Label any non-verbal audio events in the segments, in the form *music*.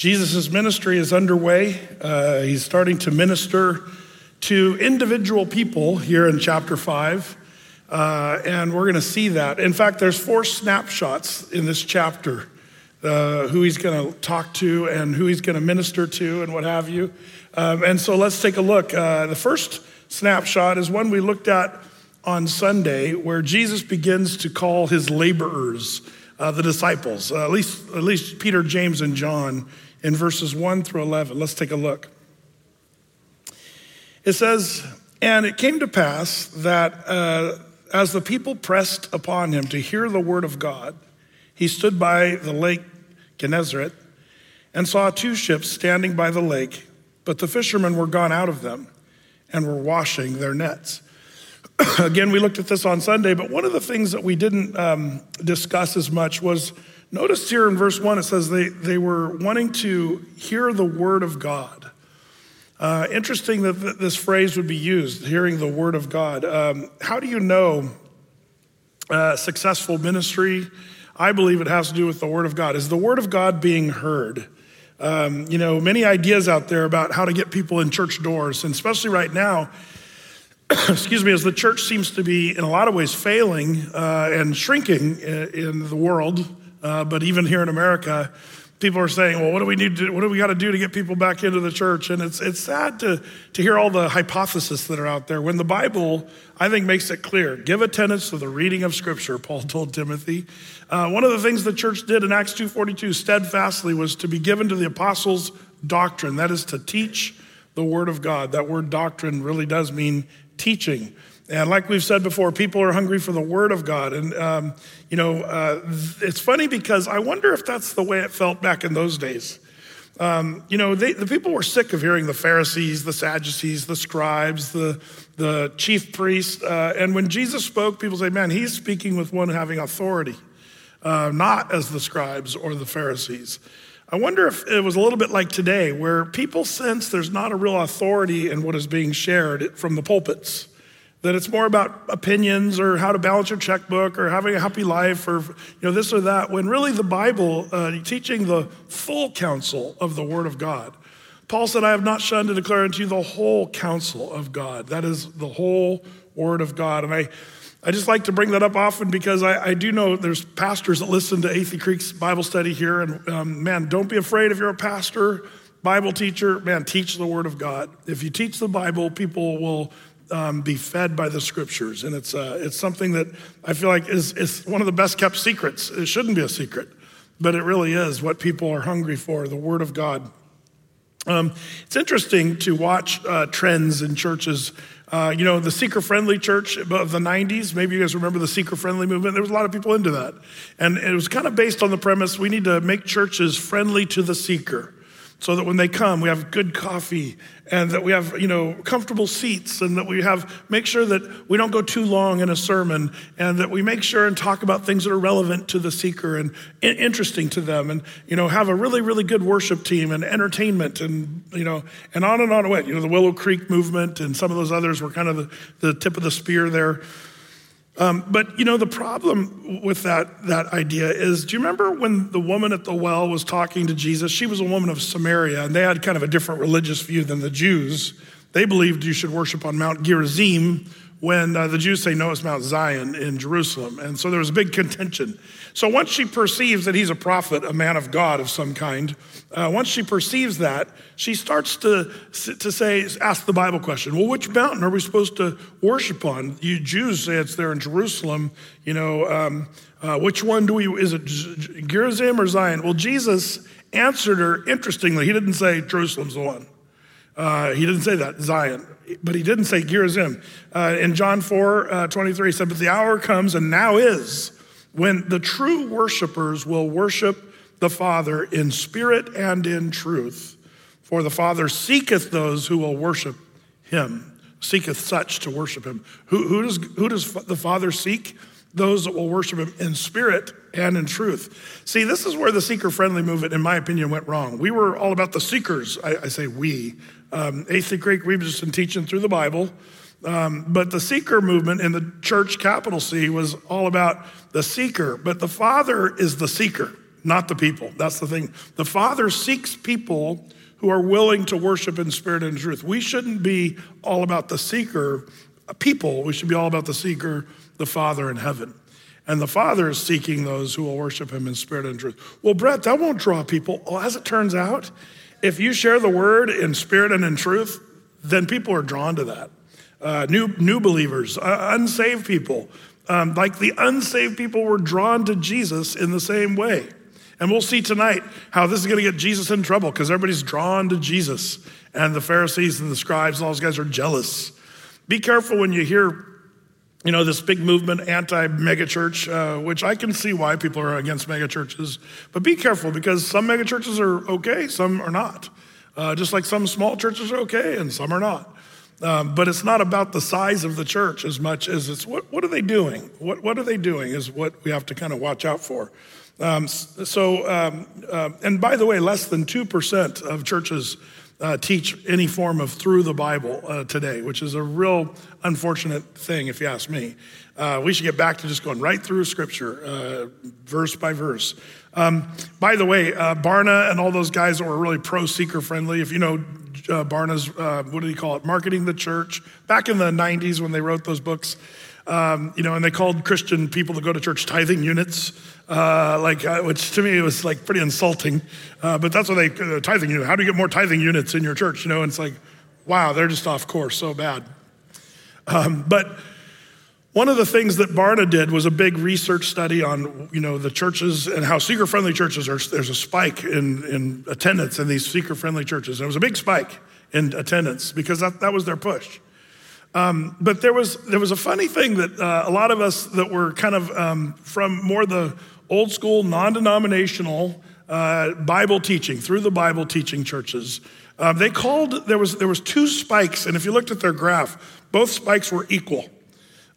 Jesus' ministry is underway. Uh, he's starting to minister to individual people here in chapter 5. Uh, and we're going to see that. In fact, there's four snapshots in this chapter uh, who he's going to talk to and who he's going to minister to and what have you. Um, and so let's take a look. Uh, the first snapshot is one we looked at on Sunday, where Jesus begins to call his laborers, uh, the disciples, uh, at, least, at least Peter, James, and John in verses 1 through 11. Let's take a look. It says, And it came to pass that uh, as the people pressed upon him to hear the word of God, he stood by the lake Gennesaret and saw two ships standing by the lake, but the fishermen were gone out of them and were washing their nets. *clears throat* Again, we looked at this on Sunday, but one of the things that we didn't um, discuss as much was Notice here in verse 1, it says they, they were wanting to hear the word of God. Uh, interesting that th- this phrase would be used, hearing the word of God. Um, how do you know uh, successful ministry? I believe it has to do with the word of God. Is the word of God being heard? Um, you know, many ideas out there about how to get people in church doors, and especially right now, *coughs* excuse me, as the church seems to be in a lot of ways failing uh, and shrinking in, in the world. Uh, but even here in America, people are saying, well, what do we need to, what do we got to do to get people back into the church? And it's, it's sad to, to hear all the hypotheses that are out there when the Bible, I think, makes it clear. Give attendance to the reading of Scripture, Paul told Timothy. Uh, one of the things the church did in Acts 2.42 steadfastly was to be given to the apostles' doctrine. That is to teach the Word of God. That word doctrine really does mean teaching. And like we've said before, people are hungry for the Word of God. And, um, you know, uh, it's funny because I wonder if that's the way it felt back in those days. Um, you know, they, the people were sick of hearing the Pharisees, the Sadducees, the scribes, the, the chief priests. Uh, and when Jesus spoke, people say, man, he's speaking with one having authority, uh, not as the scribes or the Pharisees. I wonder if it was a little bit like today, where people sense there's not a real authority in what is being shared from the pulpits that it's more about opinions or how to balance your checkbook or having a happy life or you know this or that when really the bible uh, teaching the full counsel of the word of god paul said i have not shunned to declare unto you the whole counsel of god that is the whole word of god and i I just like to bring that up often because I, I do know there's pastors that listen to Athey Creek's Bible study here. And um, man, don't be afraid if you're a pastor, Bible teacher, man, teach the Word of God. If you teach the Bible, people will um, be fed by the scriptures. And it's, uh, it's something that I feel like is, is one of the best kept secrets. It shouldn't be a secret, but it really is what people are hungry for the Word of God. Um, it's interesting to watch uh, trends in churches. Uh, you know, the seeker friendly church of the 90s, maybe you guys remember the seeker friendly movement. There was a lot of people into that. And it was kind of based on the premise we need to make churches friendly to the seeker so that when they come, we have good coffee and that we have, you know, comfortable seats and that we have, make sure that we don't go too long in a sermon and that we make sure and talk about things that are relevant to the seeker and interesting to them and, you know, have a really, really good worship team and entertainment and, you know, and on and on and on. You know, the Willow Creek movement and some of those others were kind of the, the tip of the spear there. Um, but you know, the problem with that, that idea is do you remember when the woman at the well was talking to Jesus? She was a woman of Samaria, and they had kind of a different religious view than the Jews. They believed you should worship on Mount Gerizim, when uh, the Jews say, no, it's Mount Zion in Jerusalem. And so there was a big contention. So once she perceives that he's a prophet, a man of God of some kind, uh, once she perceives that, she starts to, to say, ask the Bible question, well, which mountain are we supposed to worship on? You Jews say it's there in Jerusalem. You know, um, uh, which one do we, is it Gerizim or Zion? Well, Jesus answered her interestingly. He didn't say Jerusalem's the one. Uh, he didn't say that, Zion, but he didn't say Gerizim. Uh, in John 4 uh, 23, he said, But the hour comes and now is when the true worshipers will worship the Father in spirit and in truth. For the Father seeketh those who will worship him, seeketh such to worship him. Who, who, does, who does the Father seek? Those that will worship him in spirit and in truth. See, this is where the seeker friendly movement, in my opinion, went wrong. We were all about the seekers. I, I say we. Um, Athey Creek, we've just been teaching through the Bible. Um, but the seeker movement in the church, capital C, was all about the seeker. But the Father is the seeker. Not the people. That's the thing. The Father seeks people who are willing to worship in spirit and truth. We shouldn't be all about the seeker, people. We should be all about the seeker, the Father in heaven. And the Father is seeking those who will worship him in spirit and truth. Well, Brett, that won't draw people. Well, as it turns out, if you share the word in spirit and in truth, then people are drawn to that. Uh, new, new believers, uh, unsaved people, um, like the unsaved people were drawn to Jesus in the same way. And we'll see tonight how this is going to get Jesus in trouble because everybody's drawn to Jesus. And the Pharisees and the scribes and all those guys are jealous. Be careful when you hear, you know, this big movement, anti megachurch, uh, which I can see why people are against megachurches. But be careful because some megachurches are okay, some are not. Uh, just like some small churches are okay and some are not. Um, but it's not about the size of the church as much as it's what, what are they doing? What, what are they doing is what we have to kind of watch out for. Um, so, um, uh, and by the way, less than 2% of churches uh, teach any form of through the Bible uh, today, which is a real unfortunate thing, if you ask me. Uh, we should get back to just going right through Scripture, uh, verse by verse. Um, by the way, uh, Barna and all those guys that were really pro seeker friendly, if you know Barna's, what do he call it, marketing the church, back in the 90s when they wrote those books, um, you know, and they called Christian people to go to church tithing units, uh, like uh, which to me was like pretty insulting. Uh, but that's what they uh, tithing unit. How do you get more tithing units in your church? You know, and it's like, wow, they're just off course so bad. Um, but one of the things that Barna did was a big research study on, you know, the churches and how seeker-friendly churches are. There's a spike in, in attendance in these seeker-friendly churches. And it was a big spike in attendance because that, that was their push. Um, but there was, there was a funny thing that uh, a lot of us that were kind of um, from more the old school, non denominational uh, Bible teaching, through the Bible teaching churches, uh, they called, there was, there was two spikes, and if you looked at their graph, both spikes were equal.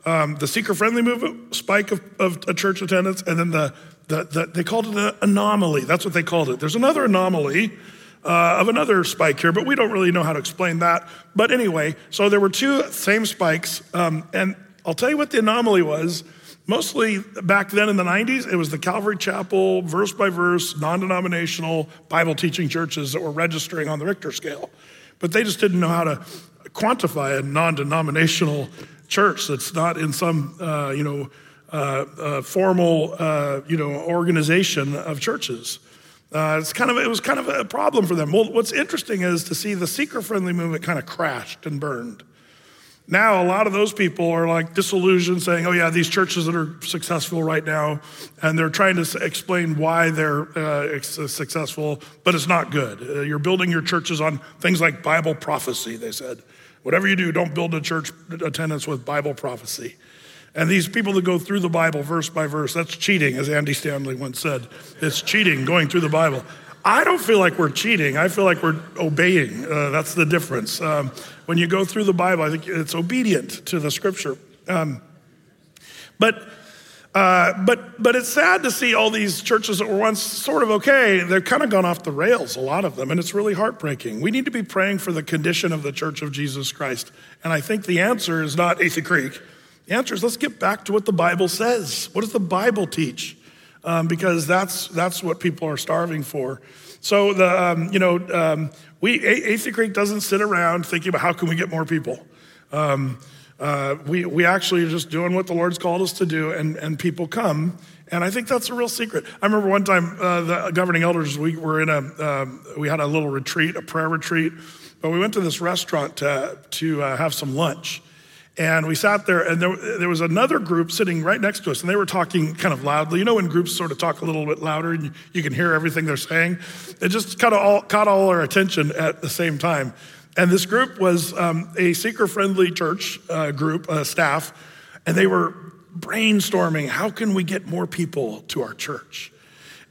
Um, the seeker friendly movement spike of, of a church attendance, and then the, the, the, they called it an anomaly. That's what they called it. There's another anomaly uh, of another spike here, but we don't really know how to explain that. But anyway, so there were two same spikes, um, and I'll tell you what the anomaly was. Mostly back then in the 90s, it was the Calvary Chapel, verse by verse, non denominational Bible teaching churches that were registering on the Richter scale. But they just didn't know how to quantify a non denominational church that's not in some, uh, you know, uh, uh, formal, uh, you know, organization of churches. Uh, it's kind of, it was kind of a problem for them. Well, what's interesting is to see the seeker friendly movement kind of crashed and burned. Now, a lot of those people are like disillusioned, saying, oh, yeah, these churches that are successful right now, and they're trying to explain why they're uh, successful, but it's not good. Uh, you're building your churches on things like Bible prophecy, they said. Whatever you do, don't build a church attendance with Bible prophecy. And these people that go through the Bible verse by verse, that's cheating, as Andy Stanley once said. It's cheating going through the Bible. I don't feel like we're cheating. I feel like we're obeying. Uh, that's the difference. Um, when you go through the Bible, I think it's obedient to the scripture. Um, but, uh, but, but it's sad to see all these churches that were once sort of okay, they've kind of gone off the rails, a lot of them, and it's really heartbreaking. We need to be praying for the condition of the church of Jesus Christ. And I think the answer is not Athey Creek. The answer is let's get back to what the Bible says. What does the Bible teach? Um, because that's, that's what people are starving for. So, the, um, you know, um, we, Athey Creek doesn't sit around thinking about how can we get more people. Um, uh, we, we actually are just doing what the Lord's called us to do, and, and people come. And I think that's a real secret. I remember one time uh, the governing elders, we were in a, um, we had a little retreat, a prayer retreat, but we went to this restaurant to, to uh, have some lunch. And we sat there, and there, there, was another group sitting right next to us, and they were talking kind of loudly. You know, when groups sort of talk a little bit louder and you, you can hear everything they're saying? It just kind of all, caught all our attention at the same time. And this group was um, a seeker friendly church uh, group, uh, staff, and they were brainstorming how can we get more people to our church?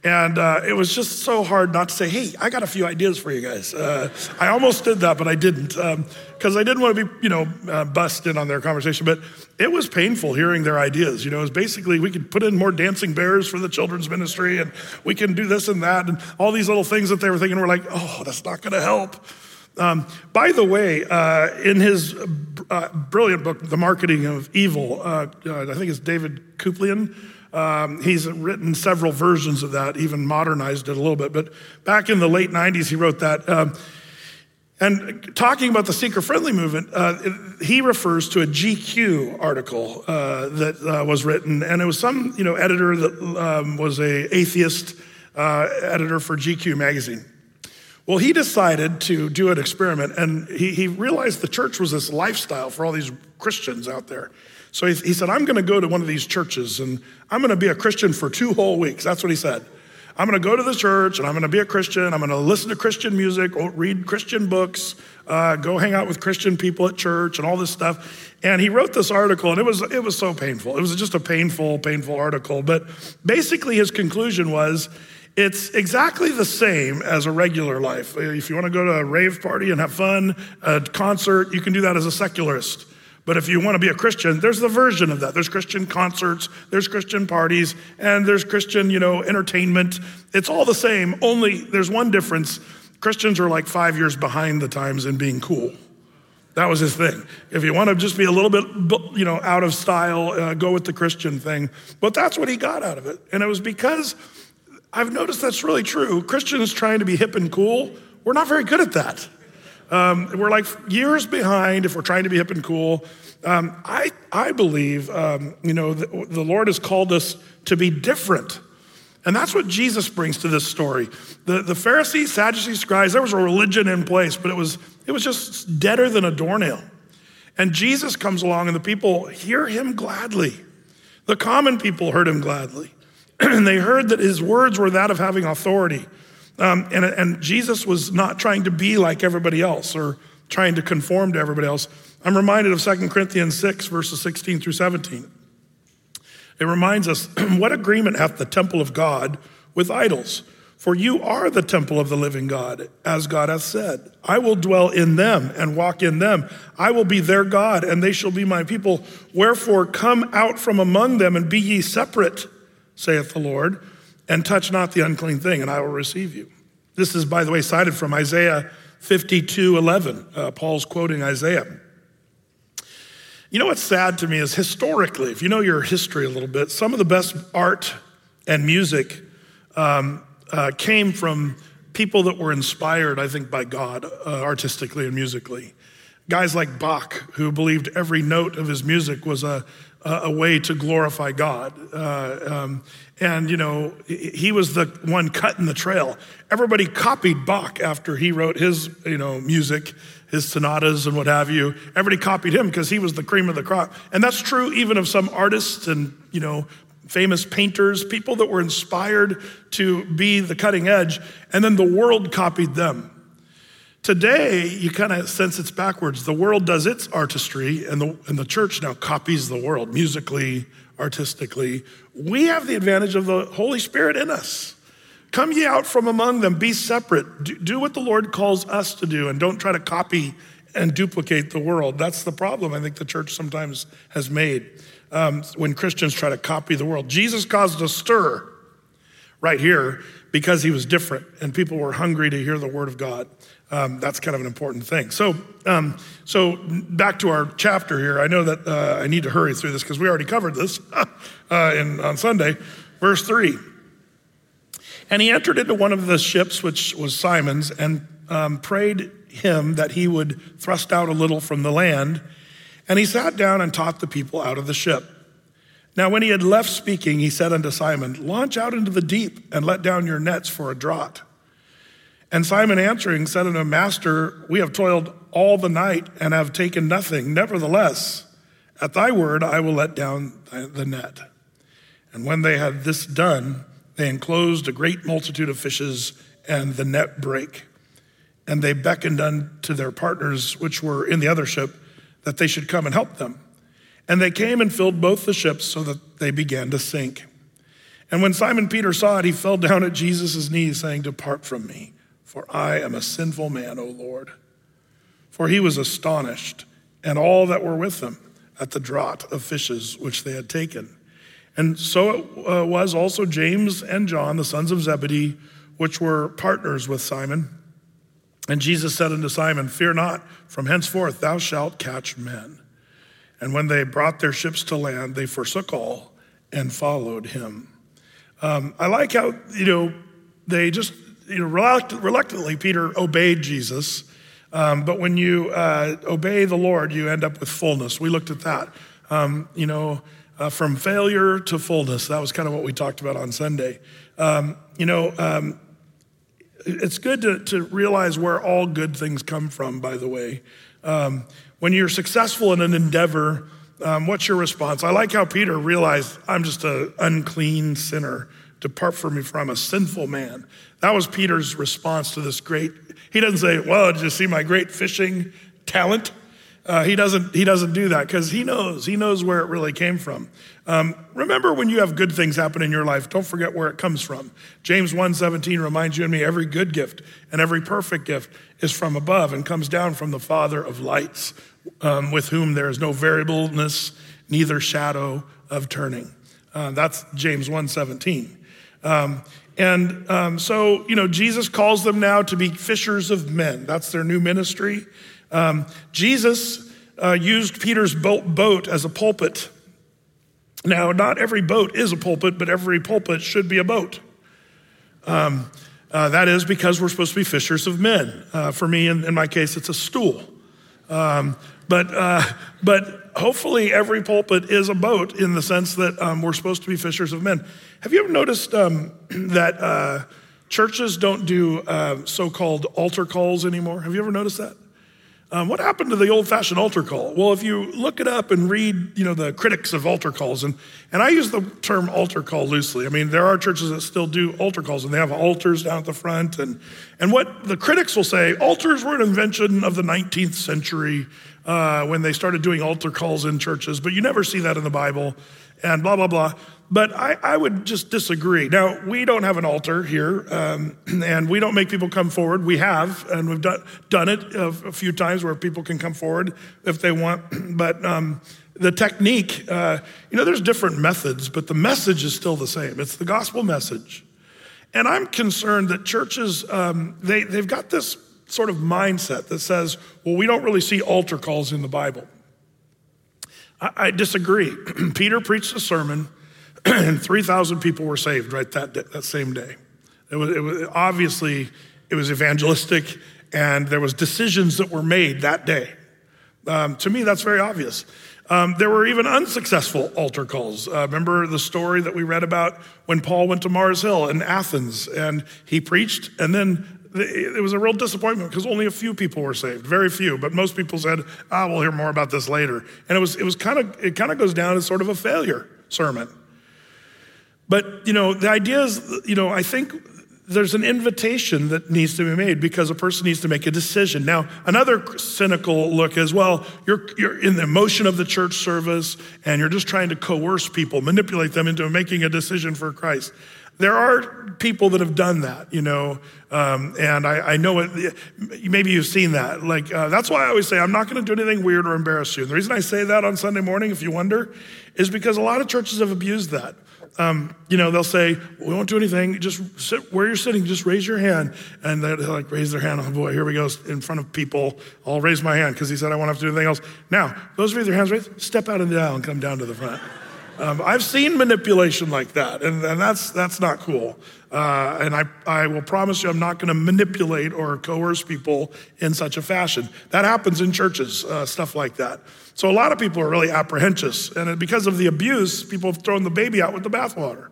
And uh, it was just so hard not to say, hey, I got a few ideas for you guys. Uh, I almost did that, but I didn't because um, I didn't want to be, you know, uh, bust in on their conversation. But it was painful hearing their ideas. You know, it was basically we could put in more dancing bears for the children's ministry and we can do this and that and all these little things that they were thinking. We're like, oh, that's not going to help. Um, by the way, uh, in his uh, brilliant book, The Marketing of Evil, uh, I think it's David Kupelian Um, he's written several versions of that, even modernized it a little bit. But back in the late 90s, he wrote that. Um, and talking about the seeker friendly movement, uh, he refers to a GQ article uh, that uh, was written, and it was some you know editor that um, was a atheist uh, editor for GQ magazine. Well, he decided to do an experiment, and he, he realized the church was this lifestyle for all these Christians out there. So he, he said, I'm going to go to one of these churches and I'm going to be a Christian for two whole weeks. That's what he said. I'm going to go to the church and I'm going to be a Christian. I'm going to listen to Christian music, read Christian books, uh, go hang out with Christian people at church and all this stuff. And he wrote this article and it was, it was so painful. It was just a painful, painful article. But basically, his conclusion was it's exactly the same as a regular life. If you want to go to a rave party and have fun, a concert, you can do that as a secularist. But if you want to be a Christian, there's the version of that. There's Christian concerts, there's Christian parties, and there's Christian, you know, entertainment. It's all the same, only there's one difference. Christians are like five years behind the times in being cool. That was his thing. If you want to just be a little bit, you know, out of style, uh, go with the Christian thing. But that's what he got out of it. And it was because I've noticed that's really true. Christians trying to be hip and cool, we're not very good at that. Um, we're like years behind if we're trying to be hip and cool. Um, I, I believe, um, you know, the, the Lord has called us to be different. And that's what Jesus brings to this story. The, the Pharisees, Sadducees, scribes, there was a religion in place, but it was, it was just deader than a doornail. And Jesus comes along, and the people hear him gladly. The common people heard him gladly. *clears throat* and they heard that his words were that of having authority. Um, and, and Jesus was not trying to be like everybody else or trying to conform to everybody else. I'm reminded of 2 Corinthians 6, verses 16 through 17. It reminds us, *clears throat* What agreement hath the temple of God with idols? For you are the temple of the living God, as God hath said. I will dwell in them and walk in them. I will be their God, and they shall be my people. Wherefore, come out from among them and be ye separate, saith the Lord and touch not the unclean thing, and I will receive you. This is, by the way, cited from Isaiah 52 11. Uh, Paul's quoting Isaiah. You know what's sad to me is historically, if you know your history a little bit, some of the best art and music um, uh, came from people that were inspired, I think, by God uh, artistically and musically. Guys like Bach, who believed every note of his music was a, a way to glorify God. Uh, um, and, you know, he was the one cutting the trail. Everybody copied Bach after he wrote his, you know, music, his sonatas and what have you. Everybody copied him because he was the cream of the crop. And that's true even of some artists and, you know, famous painters, people that were inspired to be the cutting edge. And then the world copied them. Today, you kind of sense it's backwards. The world does its artistry, and the, and the church now copies the world musically, artistically. We have the advantage of the Holy Spirit in us. Come ye out from among them, be separate. Do, do what the Lord calls us to do, and don't try to copy and duplicate the world. That's the problem I think the church sometimes has made um, when Christians try to copy the world. Jesus caused a stir right here because he was different, and people were hungry to hear the word of God. Um, that's kind of an important thing. So, um, so back to our chapter here. I know that uh, I need to hurry through this because we already covered this *laughs* uh, in, on Sunday. Verse three. And he entered into one of the ships, which was Simon's, and um, prayed him that he would thrust out a little from the land. And he sat down and taught the people out of the ship. Now, when he had left speaking, he said unto Simon, Launch out into the deep and let down your nets for a draught. And Simon answering said unto him, Master, we have toiled all the night and have taken nothing. Nevertheless, at thy word I will let down the net. And when they had this done, they enclosed a great multitude of fishes, and the net brake. And they beckoned unto their partners, which were in the other ship, that they should come and help them. And they came and filled both the ships, so that they began to sink. And when Simon Peter saw it, he fell down at Jesus' knees, saying, Depart from me for I am a sinful man, O Lord. For he was astonished, and all that were with him, at the draught of fishes which they had taken. And so it uh, was also James and John, the sons of Zebedee, which were partners with Simon. And Jesus said unto Simon, Fear not, from henceforth thou shalt catch men. And when they brought their ships to land, they forsook all and followed him. Um, I like how, you know, they just, you know, reluctantly, Peter obeyed Jesus. Um, but when you uh, obey the Lord, you end up with fullness. We looked at that. Um, you know, uh, from failure to fullness. That was kind of what we talked about on Sunday. Um, you know, um, it's good to, to realize where all good things come from, by the way. Um, when you're successful in an endeavor, um, what's your response? I like how Peter realized, I'm just an unclean sinner. Depart from me, for I'm a sinful man. That was Peter's response to this great. He doesn't say, Well, did you see my great fishing talent? Uh, he doesn't. He doesn't do that because he knows. He knows where it really came from. Um, remember, when you have good things happen in your life, don't forget where it comes from. James 1:17 reminds you and me: every good gift and every perfect gift is from above and comes down from the Father of lights, um, with whom there is no variableness, neither shadow of turning. Uh, that's James 1:17. Um, and um, so, you know, Jesus calls them now to be fishers of men. That's their new ministry. Um, Jesus uh, used Peter's boat as a pulpit. Now, not every boat is a pulpit, but every pulpit should be a boat. Um, uh, that is because we're supposed to be fishers of men. Uh, for me, in, in, my case, it's a stool. Um, but, uh, but hopefully, every pulpit is a boat in the sense that um, we're supposed to be fishers of men. Have you ever noticed um, *clears throat* that uh, churches don't do uh, so called altar calls anymore? Have you ever noticed that? Um, what happened to the old-fashioned altar call? Well, if you look it up and read, you know, the critics of altar calls, and, and I use the term altar call loosely. I mean, there are churches that still do altar calls, and they have altars down at the front. And, and what the critics will say, altars were an invention of the 19th century uh, when they started doing altar calls in churches, but you never see that in the Bible, and blah, blah, blah. But I, I, would just disagree. Now, we don't have an altar here, um, *clears throat* and we don't make people come forward. We have, and we've done, done it a, a few times where people can come forward if they want. *clears throat* But um, the technique, uh, you know, there's different methods, but the message is still the same. It's the gospel message. And I'm concerned that churches, um, they, they've got this sort of mindset that says, well, we don't really see altar calls in the Bible. I, I disagree. *clears throat* Peter preached a sermon *clears throat* and 3,000 people were saved right that, day, that same day. It was, it was, obviously, it was evangelistic, and there was decisions that were made that day. Um, to me, that's very obvious. Um, there were even unsuccessful altar calls. Uh, remember the story that we read about when Paul went to Mars Hill in Athens and he preached, and then it was a real disappointment because only a few people were saved, very few. But most people said, "Ah, we'll hear more about this later." And it was it was kind of it kind of goes down as sort of a failure sermon. But, you know, the idea is, you know, I think there's an invitation that needs to be made because a person needs to make a decision. Now, another cynical look is well, you're, you're in the emotion of the church service and you're just trying to coerce people, manipulate them into making a decision for Christ. There are people that have done that, you know, um, and I, I, know it. Maybe you've seen that. Like uh, that's why I always say I'm not going to do anything weird or embarrass you. And the reason I say that on Sunday morning, if you wonder, is because a lot of churches have abused that um, you know, they'll say, we won't do anything. Just sit where you're sitting, just raise your hand. And they'll like raise their hand. Oh boy, here we go in front of people. I'll raise my hand because he said I won't have to do anything else. Now, those of you with your hands raised, step out of the aisle and come down to the front. Um, I've seen manipulation like that, and, and that's, that's not cool. Uh, and I, I will promise you, I'm not going to manipulate or coerce people in such a fashion. That happens in churches, uh, stuff like that. So a lot of people are really apprehensive. And because of the abuse, people have thrown the baby out with the bathwater.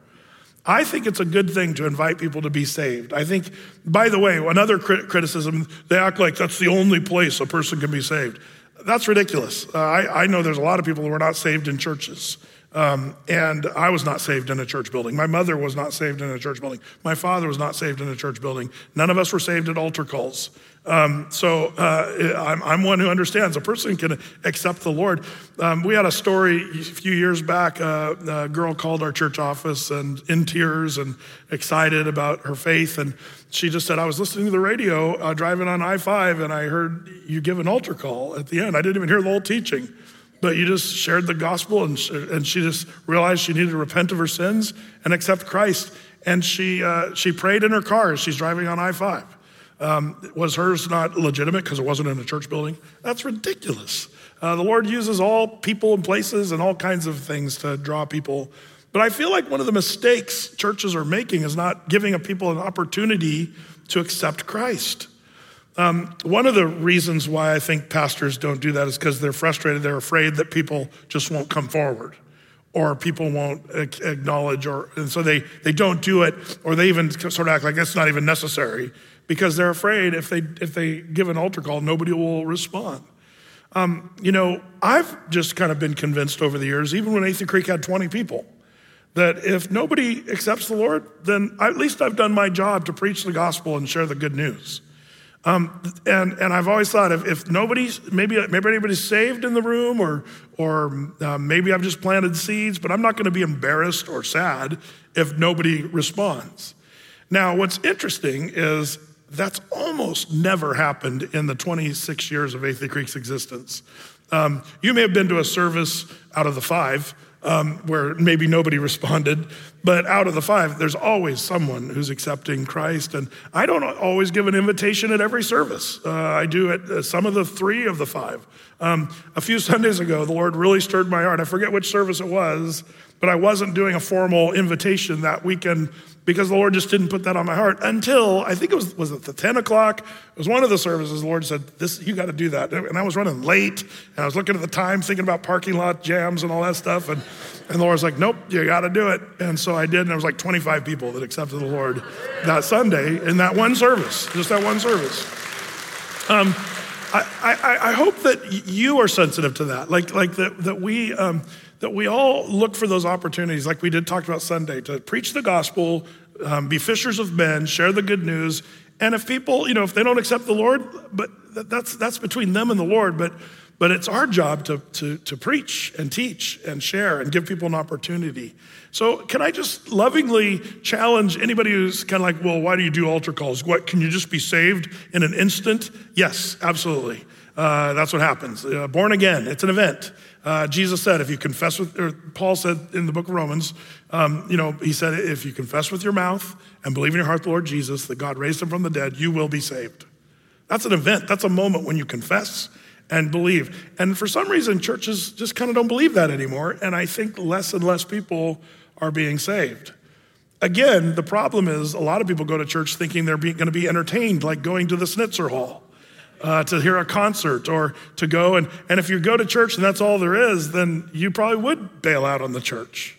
I think it's a good thing to invite people to be saved. I think, by the way, another crit- criticism, they act like that's the only place a person can be saved. That's ridiculous. Uh, I, I know there's a lot of people who are not saved in churches. Um, and I was not saved in a church building. My mother was not saved in a church building. My father was not saved in a church building. None of us were saved at altar calls. Um, so uh, I'm, I'm, one who understands a person can accept the Lord. Um, we had a story a few years back. Uh, a girl called our church office and in tears and excited about her faith. And she just said, I was listening to the radio uh, driving on I 5 and I heard you give an altar call at the end. I didn't even hear the whole teaching but you just shared the gospel and, and she just realized she needed to repent of her sins and accept Christ. And she, uh, she prayed in her car as she's driving on I 5. Um, was hers not legitimate because it wasn't in a church building? That's ridiculous. Uh, the Lord uses all people and places and all kinds of things to draw people But I feel like one of the mistakes churches are making is not giving people an opportunity to accept Christ. Um, one of the reasons why I think pastors don't do that is because they're frustrated. They're afraid that people just won't come forward or people won't acknowledge, or, and so they, they don't do it, or they even sort of act like it's not even necessary because they're afraid if they, if they give an altar call, nobody will respond. Um, you know, I've just kind of been convinced over the years, even when Athey Creek had 20 people, that if nobody accepts the Lord, then at least I've done my job to preach the gospel and share the good news. Um, and, and I've always thought if, if nobody's, maybe, maybe anybody's saved in the room or, or uh, maybe I've just planted seeds, but I'm not going to be embarrassed or sad if nobody responds. Now, what's interesting is that's almost never happened in the 26 years of Athey Creek's existence. Um, you may have been to a service out of the five um, where maybe nobody responded. But out of the five, there's always someone who's accepting Christ. And I don't always give an invitation at every service. Uh, I do at uh, some of the three of the five. Um, a few *laughs* Sundays ago, the Lord really stirred my heart. I forget which service it was, but I wasn't doing a formal invitation that weekend because the Lord just didn't put that on my heart until I think it was was it the 10 o'clock? It was one of the services. The Lord said, This you got to do that. And I was running late and I was looking at the time, thinking about parking lot jams and all that stuff. And, and the Lord's like, Nope, you got to do it. And so I did, and there was like 25 people that accepted the Lord that Sunday in that one service, just that one service. Um, I, I, I, hope that you are sensitive to that, like, like that, that we um, that we all look for those opportunities, like we did talk about Sunday, to preach the gospel, um, be fishers of men, share the good news. And if people, you know, if they don't accept the Lord, but that's that's between them and the Lord. But but it's our job to, to, to preach and teach and share and give people an opportunity. So, can I just lovingly challenge anybody who's kind of like, well, why do you do altar calls? What, can you just be saved in an instant? Yes, absolutely. Uh, that's what happens. Uh, born again, it's an event. Uh, Jesus said, if you confess with, or Paul said in the book of Romans, um, you know, he said, if you confess with your mouth and believe in your heart the Lord Jesus, that God raised him from the dead, you will be saved. That's an event. That's a moment when you confess and believe. And for some reason, churches just kind of don't believe that anymore. And I think less and less people are being saved. Again, the problem is a lot of people go to church thinking they're going to be entertained, like going to the Schnitzer Hall uh, to hear a concert or to go. And, and if you go to church and that's all there is, then you probably would bail out on the church.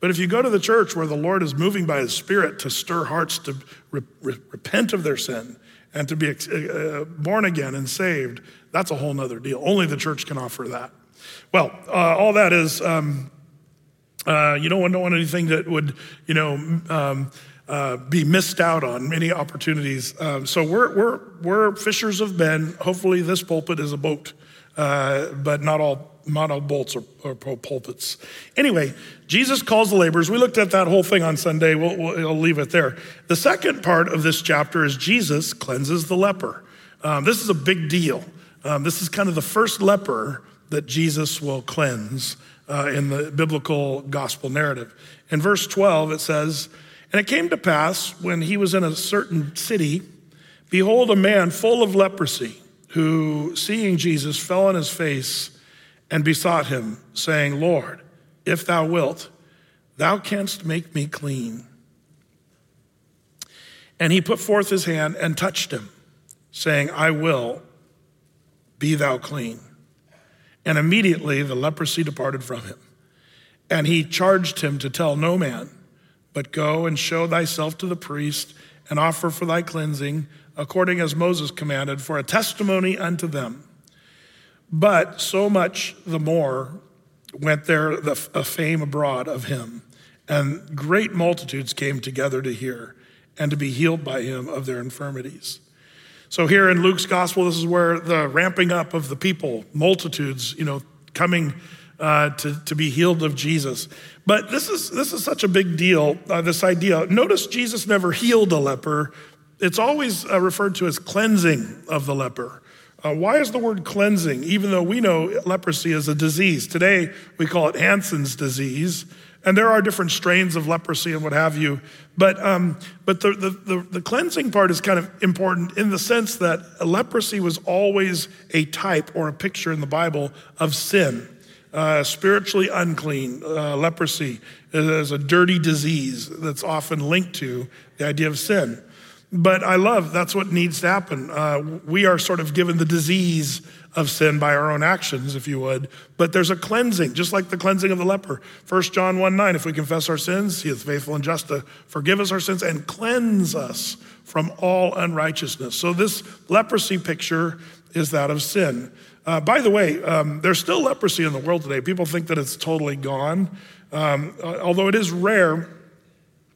But if you go to the church where the Lord is moving by his Spirit to stir hearts to re- re- repent of their sin and to be uh, uh, born again and saved, that's a whole nother deal. Only the church can offer that. Well, uh, all that is, um, uh, you don't want, don't want anything that would, you know, um, uh, be missed out on many opportunities. Um, so we're, we're, we're fishers of men. Hopefully, this pulpit is a boat, uh, but not all, not all bolts are, are, pulpits. Anyway, Jesus calls the laborers. We looked at that whole thing on Sunday. We'll, we'll, I'll leave it there. The second part of this chapter is Jesus cleanses the leper. Um, this is a big deal. Um, this is kind of the first leper that Jesus will cleanse uh, in the biblical gospel narrative. In verse 12, it says, and it came to pass when he was in a certain city, behold, a man full of leprosy, who, seeing Jesus, fell on his face and besought him, saying, Lord, if thou wilt, thou canst make me clean. And he put forth his hand and touched him, saying, I will, be thou clean. And immediately the leprosy departed from him. And he charged him to tell no man but go and show thyself to the priest and offer for thy cleansing, according as Moses commanded, for a testimony unto them. But so much the more went there the, a fame abroad of him, and great multitudes came together to hear and to be healed by him of their infirmities. So here in Luke's gospel, this is where the ramping up of the people, multitudes, you know, coming uh, to, to be healed of Jesus. But this is, this is such a big deal, uh, this idea. Notice Jesus never healed a leper, it's always uh, referred to as cleansing of the leper. Uh, why is the word cleansing, even though we know leprosy is a disease? Today, we call it Hansen's disease. And there are different strains of leprosy and what have you. But, um, but the, the, the, the, cleansing part is kind of important in the sense that leprosy was always a type or a picture in the Bible of sin. Uh, spiritually unclean. Uh, leprosy is a dirty disease that's often linked to the idea of sin. But I love that's what needs to happen. Uh, we are sort of given the disease of sin by our own actions, if you would. But there's a cleansing, just like the cleansing of the leper. 1 John 1 9, if we confess our sins, he is faithful and just to forgive us our sins and cleanse us from all unrighteousness. So this leprosy picture is that of sin. Uh, by the way, um, there's still leprosy in the world today. People think that it's totally gone. Um, uh, although it is rare,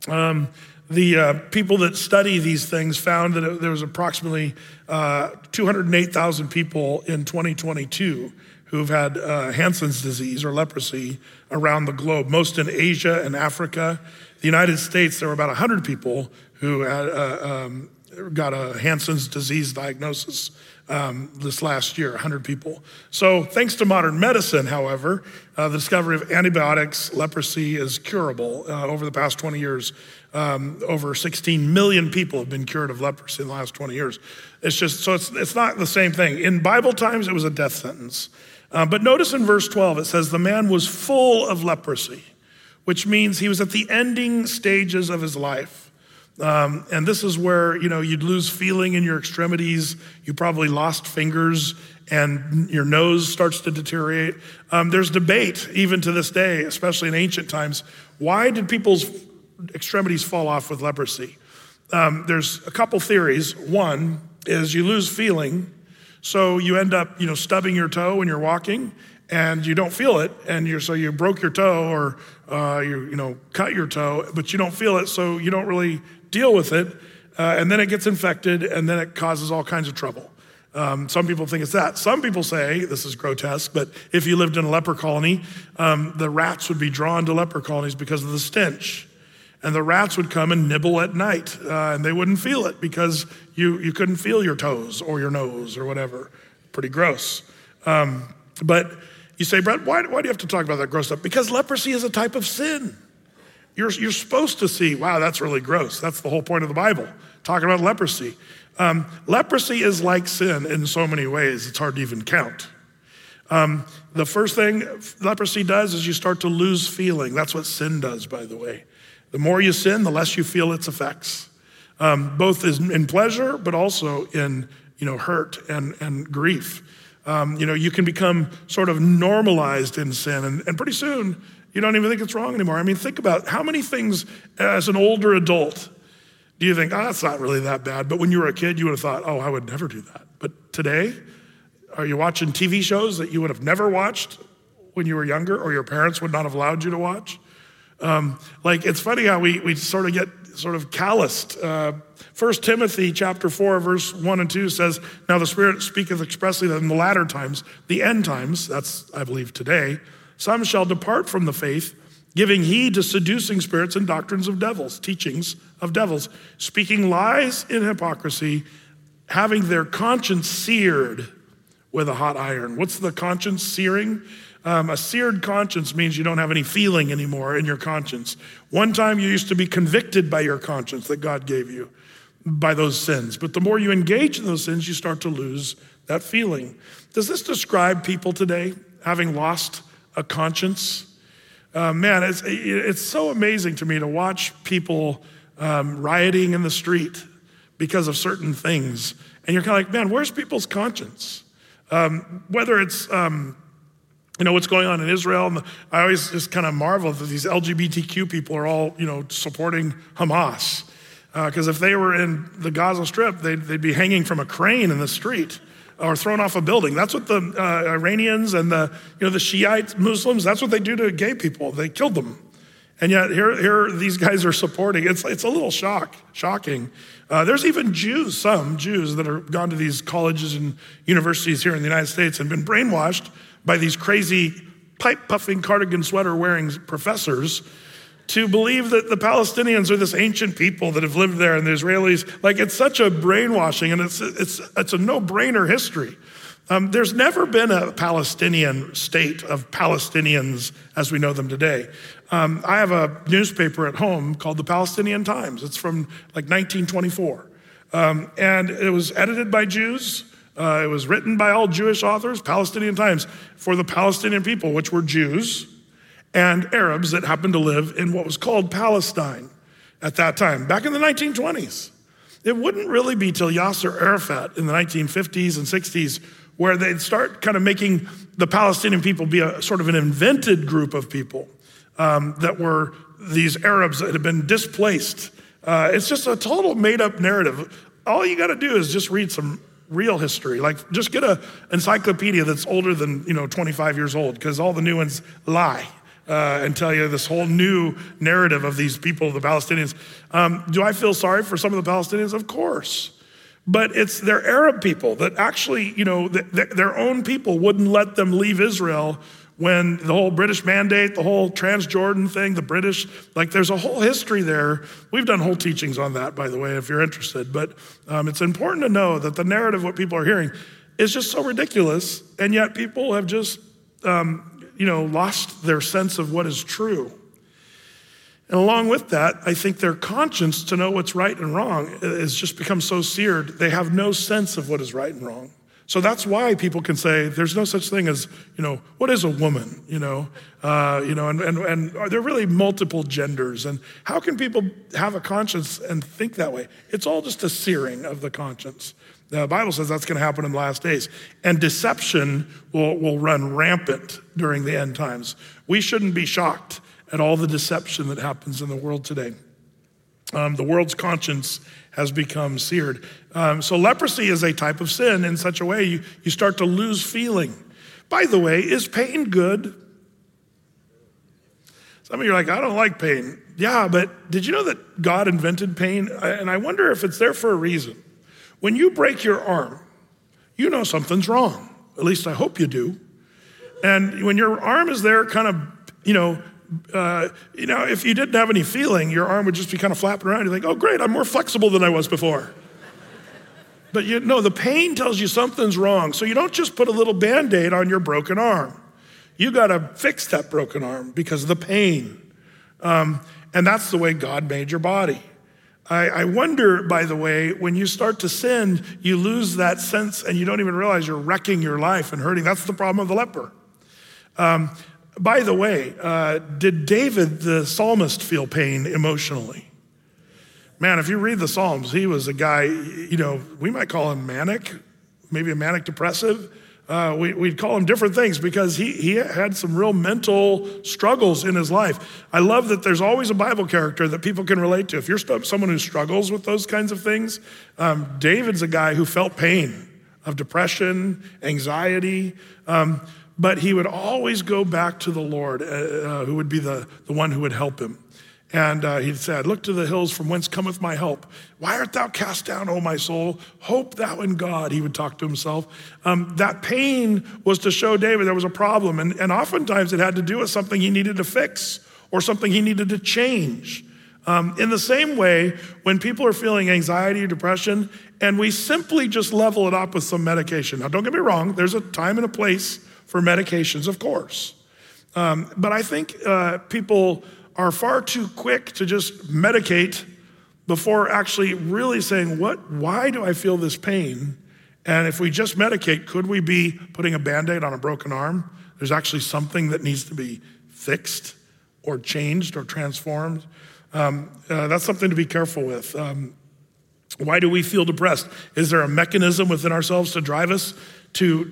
um, the uh, people that study these things found that there was approximately uh, 208,000 people in 2022 who've had uh, Hansen's disease or leprosy around the globe, most in Asia and Africa. The United States, there were about 100 people who had, uh, um, got a Hansen's disease diagnosis um, this last year, 100 people. So, thanks to modern medicine, however, uh, the discovery of antibiotics, leprosy is curable. Uh, over the past 20 years, um, over 16 million people have been cured of leprosy in the last 20 years. It's just, so it's, it's not the same thing. In Bible times, it was a death sentence. Uh, but notice in verse 12, it says, The man was full of leprosy, which means he was at the ending stages of his life. Um, and this is where, you know, you'd lose feeling in your extremities. You probably lost fingers and your nose starts to deteriorate. Um, there's debate even to this day, especially in ancient times. Why did people's extremities fall off with leprosy? Um, there's a couple theories. One is you lose feeling, so you end up, you know, stubbing your toe when you're walking, and you don't feel it, and you're so you broke your toe or uh, you you know cut your toe, but you don't feel it, so you don't really deal with it, uh, and then it gets infected, and then it causes all kinds of trouble. Um, some people think it's that. Some people say, this is grotesque, but if you lived in a leper colony, um, the rats would be drawn to leper colonies because of the stench. And the rats would come and nibble at night, uh, and they wouldn't feel it because you, you couldn't feel your toes or your nose or whatever. Pretty gross. Um, but you say, Brett, why, why do you have to talk about that gross stuff? Because leprosy is a type of sin. You're, you're supposed to see, wow, that's really gross. That's the whole point of the Bible, talking about leprosy. Um, leprosy is like sin in so many ways, it's hard to even count. Um, the first thing leprosy does is you start to lose feeling. That's what sin does, by the way. The more you sin, the less you feel its effects, um, both in pleasure, but also in you know hurt and, and grief. Um, you know, you can become sort of normalized in sin, and, and pretty soon you don't even think it's wrong anymore. I mean, think about how many things as an older adult do you think, oh, that's not really that bad? But when you were a kid, you would have thought, oh, I would never do that. But today, are you watching TV shows that you would have never watched when you were younger or your parents would not have allowed you to watch? Um, like, it's funny how we, we sort of get sort of calloused. Uh, 1 Timothy chapter 4, verse 1 and 2 says, Now the Spirit speaketh expressly that in the latter times, the end times, that's, I believe, today, some shall depart from the faith, giving heed to seducing spirits and doctrines of devils, teachings of devils, speaking lies in hypocrisy, having their conscience seared with a hot iron. What's the conscience searing? Um, a seared conscience means you don't have any feeling anymore in your conscience. One time you used to be convicted by your conscience that God gave you by those sins, but the more you engage in those sins, you start to lose that feeling. Does this describe people today having lost a conscience. Uh, man, it's, it's so amazing to me to watch people um, rioting in the street because of certain things. And you're kind of like, man, where's people's conscience? Um, whether it's, um, you know, what's going on in Israel. And I always just kind of marvel that these LGBTQ people are all, you know, supporting Hamas. Because uh, if they were in the Gaza Strip, they'd, they'd be hanging from a crane in the street or thrown off a building. That's what the uh, Iranians and the, you know, the Shiite Muslims, that's what they do to gay people. They killed them. And yet here, here these guys are supporting. It's, it's a little shock, shocking. Uh, there's even Jews, some Jews that have gone to these colleges and universities here in the United States and been brainwashed by these crazy pipe puffing cardigan sweater wearing professors to believe that the Palestinians are this ancient people that have lived there and the Israelis. Like it's such a brainwashing and it's, it's, it's a no brainer history. Um, there's never been a Palestinian state of Palestinians as we know them today. Um, I have a newspaper at home called the Palestinian Times. It's from like 1924. Um, and it was edited by Jews. Uh, it was written by all Jewish authors, Palestinian Times, for the Palestinian people, which were Jews and Arabs that happened to live in what was called Palestine at that time, back in the 1920s. It wouldn't really be till Yasser Arafat in the 1950s and 60s where they'd start kind of making the Palestinian people be a sort of an invented group of people um, that were these Arabs that had been displaced. Uh, it's just a total made up narrative. All you got to do is just read some real history. Like just get an encyclopedia that's older than, you know, 25 years old because all the new ones lie. Uh, and tell you this whole new narrative of these people, the Palestinians. Um, do I feel sorry for some of the Palestinians? Of course. But it's their Arab people that actually, you know, their own people wouldn't let them leave Israel when the whole British mandate, the whole Transjordan thing, the British, like there's a whole history there. We've done whole teachings on that, by the way, if you're interested. But um, it's important to know that the narrative, what people are hearing, is just so ridiculous. And yet people have just, um, you know, lost their sense of what is true. And along with that, I think their conscience to know what's right and wrong has just become so seared, they have no sense of what is right and wrong. So that's why people can say there's no such thing as, you know, what is a woman, you know, uh, you know, and, and, and are there really multiple genders? And how can people have a conscience and think that way? It's all just a searing of the conscience. The Bible says that's going to happen in the last days. And deception will, will run rampant during the end times. We shouldn't be shocked at all the deception that happens in the world today. Um, the world's conscience has become seared. Um, so, leprosy is a type of sin in such a way you, you start to lose feeling. By the way, is pain good? Some of you are like, I don't like pain. Yeah, but did you know that God invented pain? And I wonder if it's there for a reason. When you break your arm, you know something's wrong. At least I hope you do. And when your arm is there, kind of, you know, uh, you know, if you didn't have any feeling, your arm would just be kind of flapping around. You think, oh, great, I'm more flexible than I was before. But you know, the pain tells you something's wrong. So you don't just put a little band aid on your broken arm. You got to fix that broken arm because of the pain. Um, and that's the way God made your body. I, I wonder, by the way, when you start to sin, you lose that sense and you don't even realize you're wrecking your life and hurting. That's the problem of the leper. Um, by the way, uh, did David the psalmist feel pain emotionally? Man, if you read the Psalms, he was a guy, you know, we might call him manic, maybe a manic depressive. Uh, we, would call him different things because he, he had some real mental struggles in his life. I love that there's always a Bible character that people can relate to. If you're someone who struggles with those kinds of things, um, David's a guy who felt pain of depression, anxiety. Um, but he would always go back to the Lord, uh, uh, who would be the, the one who would help him. And uh, he said, Look to the hills from whence cometh my help. Why art thou cast down, O my soul? Hope thou in God, he would talk to himself. Um, that pain was to show David there was a problem. And, and oftentimes it had to do with something he needed to fix or something he needed to change. Um, in the same way, when people are feeling anxiety or depression, and we simply just level it up with some medication. Now, don't get me wrong, there's a time and a place for medications, of course. Um, but I think uh, people are far too quick to just medicate before actually really saying, what, why do I feel this pain? And if we just medicate, could we be putting a band aid on a broken arm? There's actually something that needs to be fixed or changed or transformed. Um, uh, that's something to be careful with. Um, why do we feel depressed? Is there a mechanism within ourselves to drive us to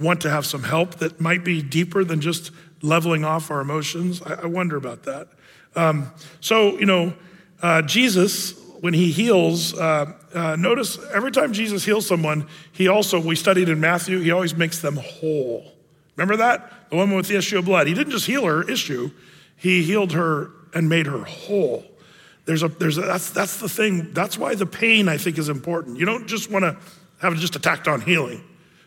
want to have some help that might be deeper than just leveling off our emotions? I, I wonder about that. Um, so, you know, uh, Jesus, when he heals, uh, uh, notice every time Jesus heals someone, he also, we studied in Matthew, he always makes them whole. Remember that? The woman with the issue of blood. He didn't just heal her issue, he healed her and made her whole. There's a, there's a, that's, that's the thing. That's why the pain, I think, is important. You don't just want to have it just a tacked on healing.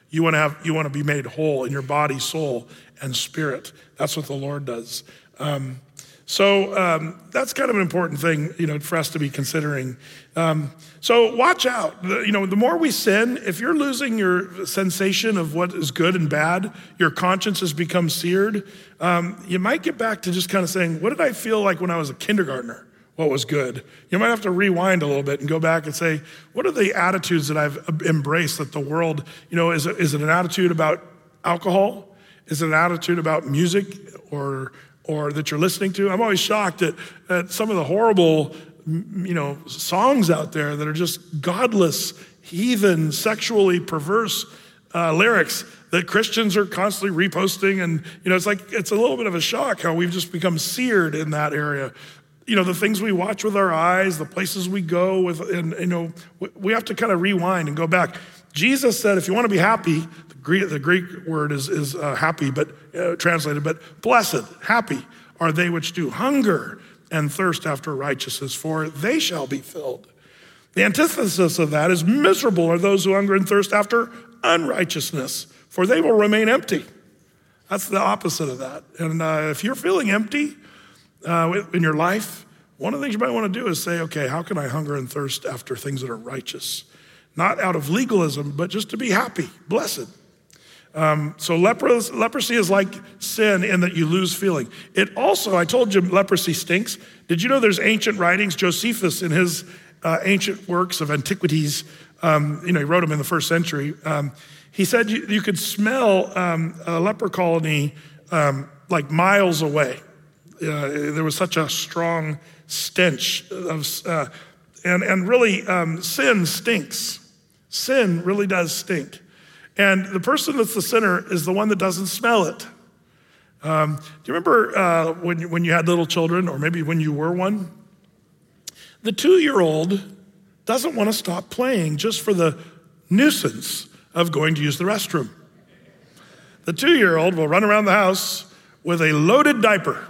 You want to have you want to be made whole in your body, soul, and spirit. That's what the Lord does. Um, so um, that's kind of an important thing, you know, for us to be considering. Um, so watch out. The, you know, the more we sin, if you're losing your sensation of what is good and bad, your conscience has become seared. Um, you might get back to just kind of saying, "What did I feel like when I was a kindergartner? What was good. You might have to rewind a little bit and go back and say, what are the attitudes that I've embraced that the world, you know, is it, is it an attitude about alcohol? Is it an attitude about music or, or that you're listening to? I'm always shocked at, at some of the horrible, you know, songs out there that are just godless, heathen, sexually perverse uh, lyrics that Christians are constantly reposting. And, you know, it's like, it's a little bit of a shock how we've just become seared in that area. You know, the things we watch with our eyes, the places we go with, and, you know, we have to kind of rewind and go back. Jesus said, if you want to be happy, the Greek, the Greek word is, is uh, happy, but uh, translated, but blessed, happy are they which do hunger and thirst after righteousness, for they shall be filled. The antithesis of that is miserable are those who hunger and thirst after unrighteousness, for they will remain empty. That's the opposite of that. And uh, if you're feeling empty uh, in your life, one of the things you might want to do is say, okay, how can I hunger and thirst after things that are righteous? Not out of legalism, but just to be happy, blessed. Um, so leprosy, leprosy is like sin in that you lose feeling. It also, I told you, leprosy stinks. Did you know there's ancient writings? Josephus, in his uh, ancient works of antiquities, um, you know, he wrote them in the first century. Um, he said you, you could smell um, a leper colony um, like miles away. Uh, there was such a strong stench of, uh, and, and really, um, sin stinks. Sin really does stink. And the person that's the sinner is the one that doesn't smell it. Um, do you remember uh, when, when you had little children, or maybe when you were one? The two year old doesn't want to stop playing just for the nuisance of going to use the restroom. The two year old will run around the house with a loaded diaper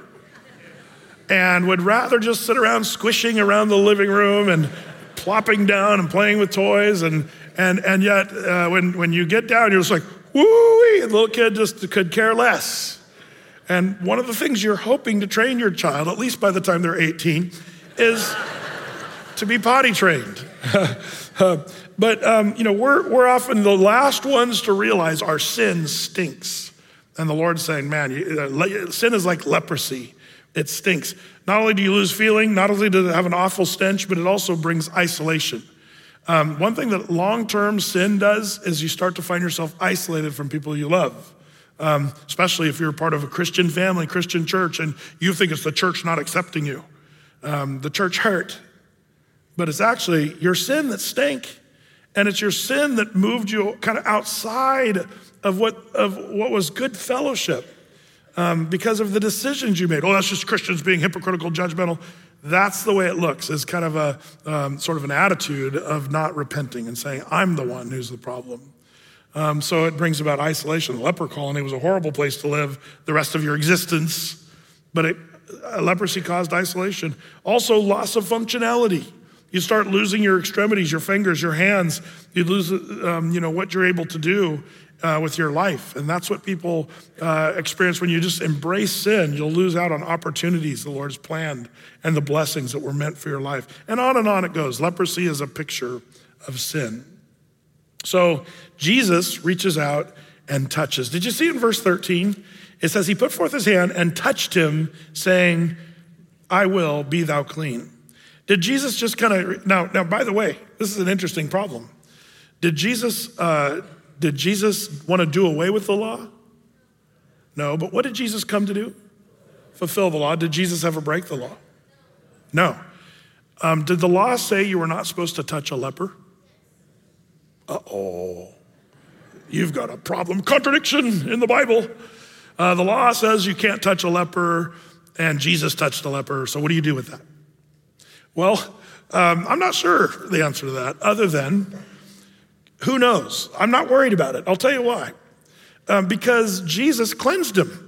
and would rather just sit around squishing around the living room and plopping down and playing with toys. And, and, and yet, uh, when, when you get down, you're just like, woo The little kid just could care less. And one of the things you're hoping to train your child, at least by the time they're 18, is to be potty trained. *laughs* but, um, you know, we're, we're often the last ones to realize our sin stinks. And the Lord's saying, man, you, uh, sin is like leprosy. It stinks. Not only do you lose feeling, not only does it have an awful stench, but it also brings isolation. Um, one thing that long term sin does is you start to find yourself isolated from people you love. Um, especially if you're part of a Christian family, Christian church, and you think it's the church not accepting you. Um, the church hurt, but it's actually your sin that stank. And it's your sin that moved you kind of outside of what, of what was good fellowship um, because of the decisions you made. Oh, that's just Christians being hypocritical, judgmental. That's the way it looks, is kind of a um, sort of an attitude of not repenting and saying, I'm the one who's the problem. Um, so it brings about isolation. The leper colony was a horrible place to live the rest of your existence, but it, uh, leprosy caused isolation. Also, loss of functionality. You start losing your extremities, your fingers, your hands. You lose, um, you know, what you're able to do uh, with your life. And that's what people uh, experience when you just embrace sin. You'll lose out on opportunities the Lord's planned and the blessings that were meant for your life. And on and on it goes. Leprosy is a picture of sin. So Jesus reaches out and touches. Did you see in verse 13? It says, He put forth his hand and touched him, saying, I will be thou clean. Did Jesus just kind of, now, now, by the way, this is an interesting problem. Did Jesus uh, did Jesus want to do away with the law? No, but what did Jesus come to do? Fulfill the law. Did Jesus ever break the law? No. Um, did the law say you were not supposed to touch a leper? Uh oh. You've got a problem. Contradiction in the Bible. Uh, the law says you can't touch a leper, and Jesus touched a leper. So, what do you do with that? Well, um, I'm not sure the answer to that, other than who knows? I'm not worried about it. I'll tell you why. Um, because Jesus cleansed him.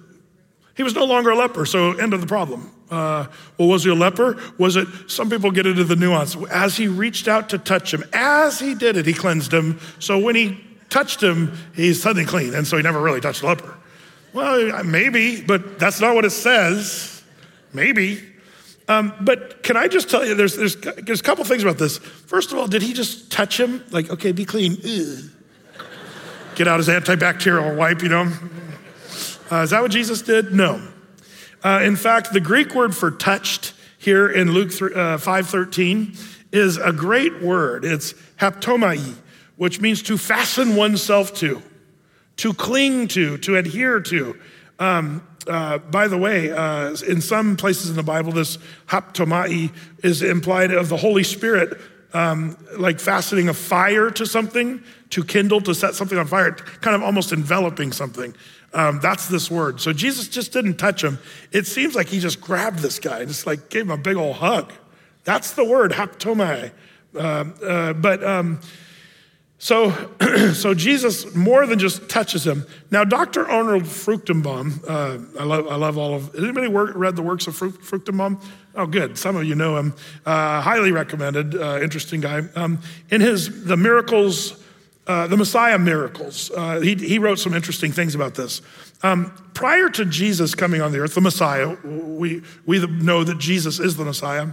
He was no longer a leper, so end of the problem. Uh, well, was he a leper? Was it, some people get into the nuance. As he reached out to touch him, as he did it, he cleansed him. So when he touched him, he's suddenly clean. And so he never really touched a leper. Well, maybe, but that's not what it says. Maybe. Um, but can I just tell you, there's, there's, there's a couple things about this. First of all, did he just touch him? Like, okay, be clean. Ugh. Get out his antibacterial wipe, you know? Uh, is that what Jesus did? No. Uh, in fact, the Greek word for touched here in Luke 5:13 is a great word. It's haptomai, which means to fasten oneself to, to cling to, to adhere to. Um, uh, by the way, uh, in some places in the Bible, this haptomai is implied of the Holy Spirit, um, like fastening a fire to something, to kindle, to set something on fire, kind of almost enveloping something. Um, that's this word. So Jesus just didn't touch him. It seems like he just grabbed this guy and just like gave him a big old hug. That's the word, haptomai. Uh, uh, but um, so, *clears throat* so Jesus more than just touches him. Now, Dr. Arnold Fruchtenbaum, uh, I love, I love all of. Anybody work, read the works of Fruchtenbaum? Oh, good. Some of you know him. Uh, highly recommended. Uh, interesting guy. Um, in his the miracles, uh, the Messiah miracles, uh, he, he wrote some interesting things about this. Um, prior to Jesus coming on the earth, the Messiah, we we know that Jesus is the Messiah.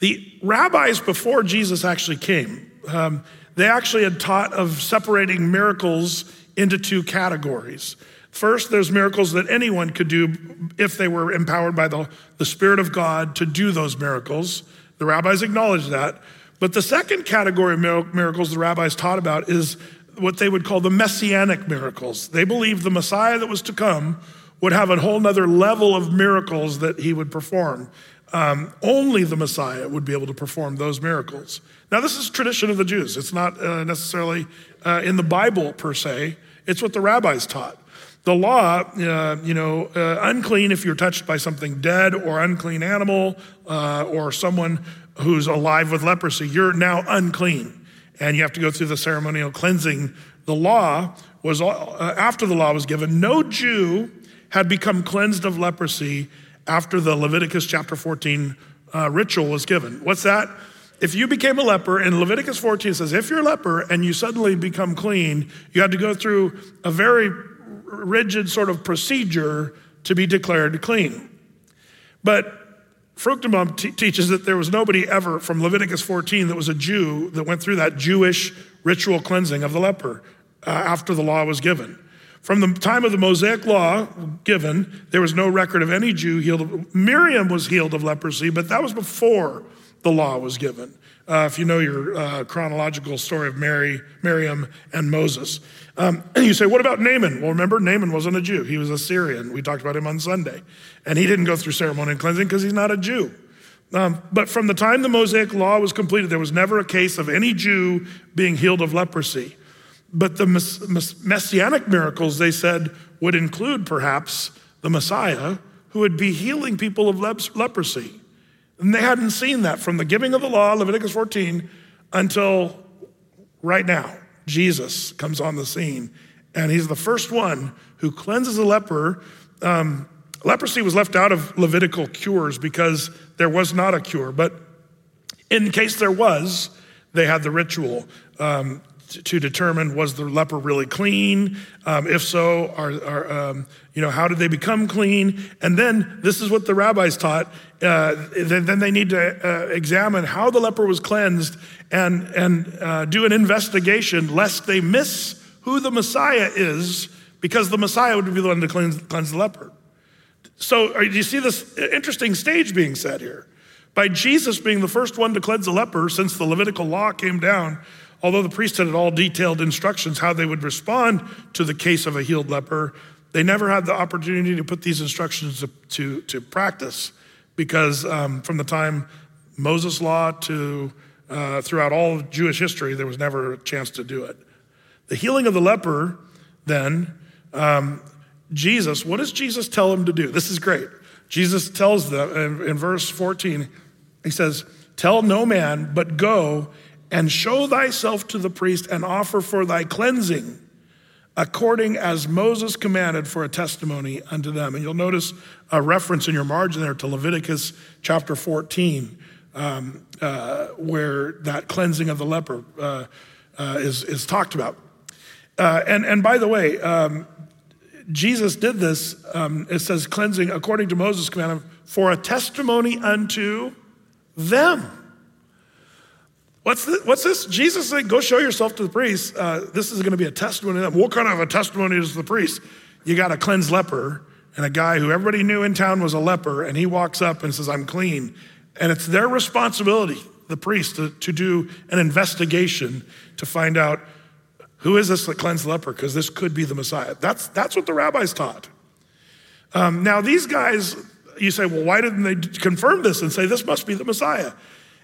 The rabbis before Jesus actually came. Um, they actually had taught of separating miracles into two categories. First, there's miracles that anyone could do if they were empowered by the, the Spirit of God to do those miracles. The rabbis acknowledged that. But the second category of miracles the rabbis taught about is what they would call the messianic miracles. They believed the Messiah that was to come would have a whole nother level of miracles that he would perform. Um, only the Messiah would be able to perform those miracles. Now, this is tradition of the Jews. It's not uh, necessarily uh, in the Bible per se. It's what the rabbis taught. The law, uh, you know, uh, unclean if you're touched by something dead or unclean animal uh, or someone who's alive with leprosy, you're now unclean, and you have to go through the ceremonial cleansing. The law was uh, after the law was given. No Jew had become cleansed of leprosy after the Leviticus chapter 14 ritual was given. What's that? If you became a leper, in Leviticus 14 says, if you're a leper and you suddenly become clean, you had to go through a very rigid sort of procedure to be declared clean. But Fruchtenbaum t- teaches that there was nobody ever from Leviticus 14 that was a Jew that went through that Jewish ritual cleansing of the leper uh, after the law was given. From the time of the Mosaic law given, there was no record of any Jew healed. Miriam was healed of leprosy, but that was before the law was given. Uh, if you know your uh, chronological story of Mary, Miriam, and Moses. Um, and *clears throat* you say, what about Naaman? Well, remember, Naaman wasn't a Jew. He was a Syrian. We talked about him on Sunday. And he didn't go through ceremonial cleansing because he's not a Jew. Um, but from the time the Mosaic law was completed, there was never a case of any Jew being healed of leprosy. But the messianic miracles, they said, would include perhaps the Messiah who would be healing people of leprosy. And they hadn't seen that from the giving of the law, Leviticus 14, until right now. Jesus comes on the scene, and he's the first one who cleanses a leper. Um, leprosy was left out of Levitical cures because there was not a cure, but in case there was, they had the ritual. Um, to determine was the leper really clean? Um, if so, are, are um, you know how did they become clean? And then this is what the rabbis taught. Uh, then, then, they need to uh, examine how the leper was cleansed and and uh, do an investigation lest they miss who the Messiah is, because the Messiah would be the one to cleanse, cleanse the leper. So do you see this interesting stage being set here? By Jesus being the first one to cleanse the leper since the Levitical law came down, Although the priesthood had all detailed instructions how they would respond to the case of a healed leper, they never had the opportunity to put these instructions to, to, to practice because um, from the time Moses' law to uh, throughout all Jewish history, there was never a chance to do it. The healing of the leper, then, um, Jesus, what does Jesus tell him to do? This is great. Jesus tells them in, in verse 14, he says, Tell no man, but go and show thyself to the priest and offer for thy cleansing according as Moses commanded for a testimony unto them. And you'll notice a reference in your margin there to Leviticus chapter 14, um, uh, where that cleansing of the leper uh, uh, is, is talked about. Uh, and, and by the way, um, Jesus did this, um, it says cleansing according to Moses' command for a testimony unto them. What's this? What's this? Jesus said, Go show yourself to the priest. Uh, this is going to be a testimony. What kind of a testimony is the priest? You got a cleansed leper, and a guy who everybody knew in town was a leper, and he walks up and says, I'm clean. And it's their responsibility, the priest, to, to do an investigation to find out who is this cleansed leper, because this could be the Messiah. That's, that's what the rabbis taught. Um, now, these guys, you say, well, why didn't they confirm this and say this must be the Messiah?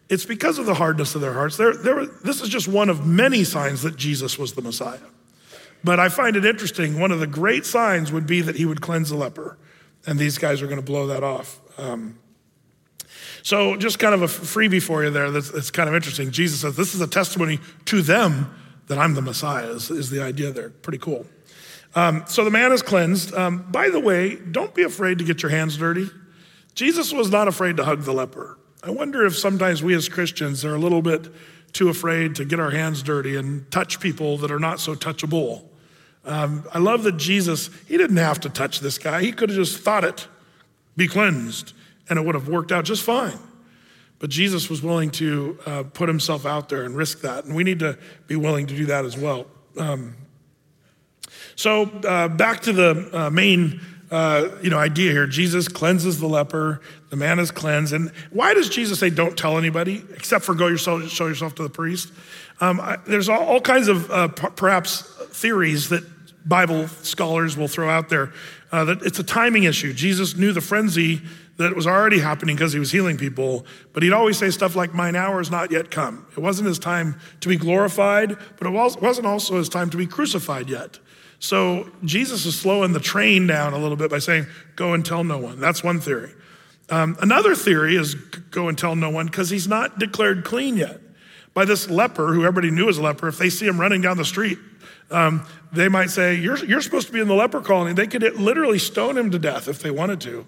It's because of the hardness of their hearts. They're, they're, this is just one of many signs that Jesus was the Messiah. But I find it interesting. One of the great signs would be that he would cleanse the leper. And these guys are going to blow that off. Um, so, just kind of a freebie for you there that's, that's, kind of interesting. Jesus says, This is a testimony to them that I'm the Messiah, is, is the idea there. Pretty cool. Um, so, the man is cleansed. Um, by the way, don't be afraid to get your hands dirty. Jesus was not afraid to hug the leper. I wonder if sometimes we as Christians are a little bit too afraid to get our hands dirty and touch people that are not so touchable. Um, I love that Jesus, he didn't have to touch this guy. He could have just thought it, be cleansed, and it would have worked out just fine. But Jesus was willing to uh, put himself out there and risk that. And we need to be willing to do that as well. Um, so, uh, back to the uh, main uh, you know, idea here. Jesus cleanses the leper. The man is cleansed. And why does Jesus say, don't tell anybody, except for go yourself, show yourself to the priest? Um, I, there's all, all, kinds of uh, p- perhaps theories that Bible scholars will throw out there uh, that it's a timing issue. Jesus knew the frenzy that was already happening because he was healing people, but he'd always say stuff like, My hour is not yet come. It wasn't his time to be glorified, but it was, wasn't also his time to be crucified yet. So Jesus is slowing the train down a little bit by saying, Go and tell no one. That's one theory. Um, another theory is go and tell no one because he's not declared clean yet. By this leper, who everybody knew was a leper, if they see him running down the street, um, they might say, you're, you're supposed to be in the leper colony. They could literally stone him to death if they wanted to.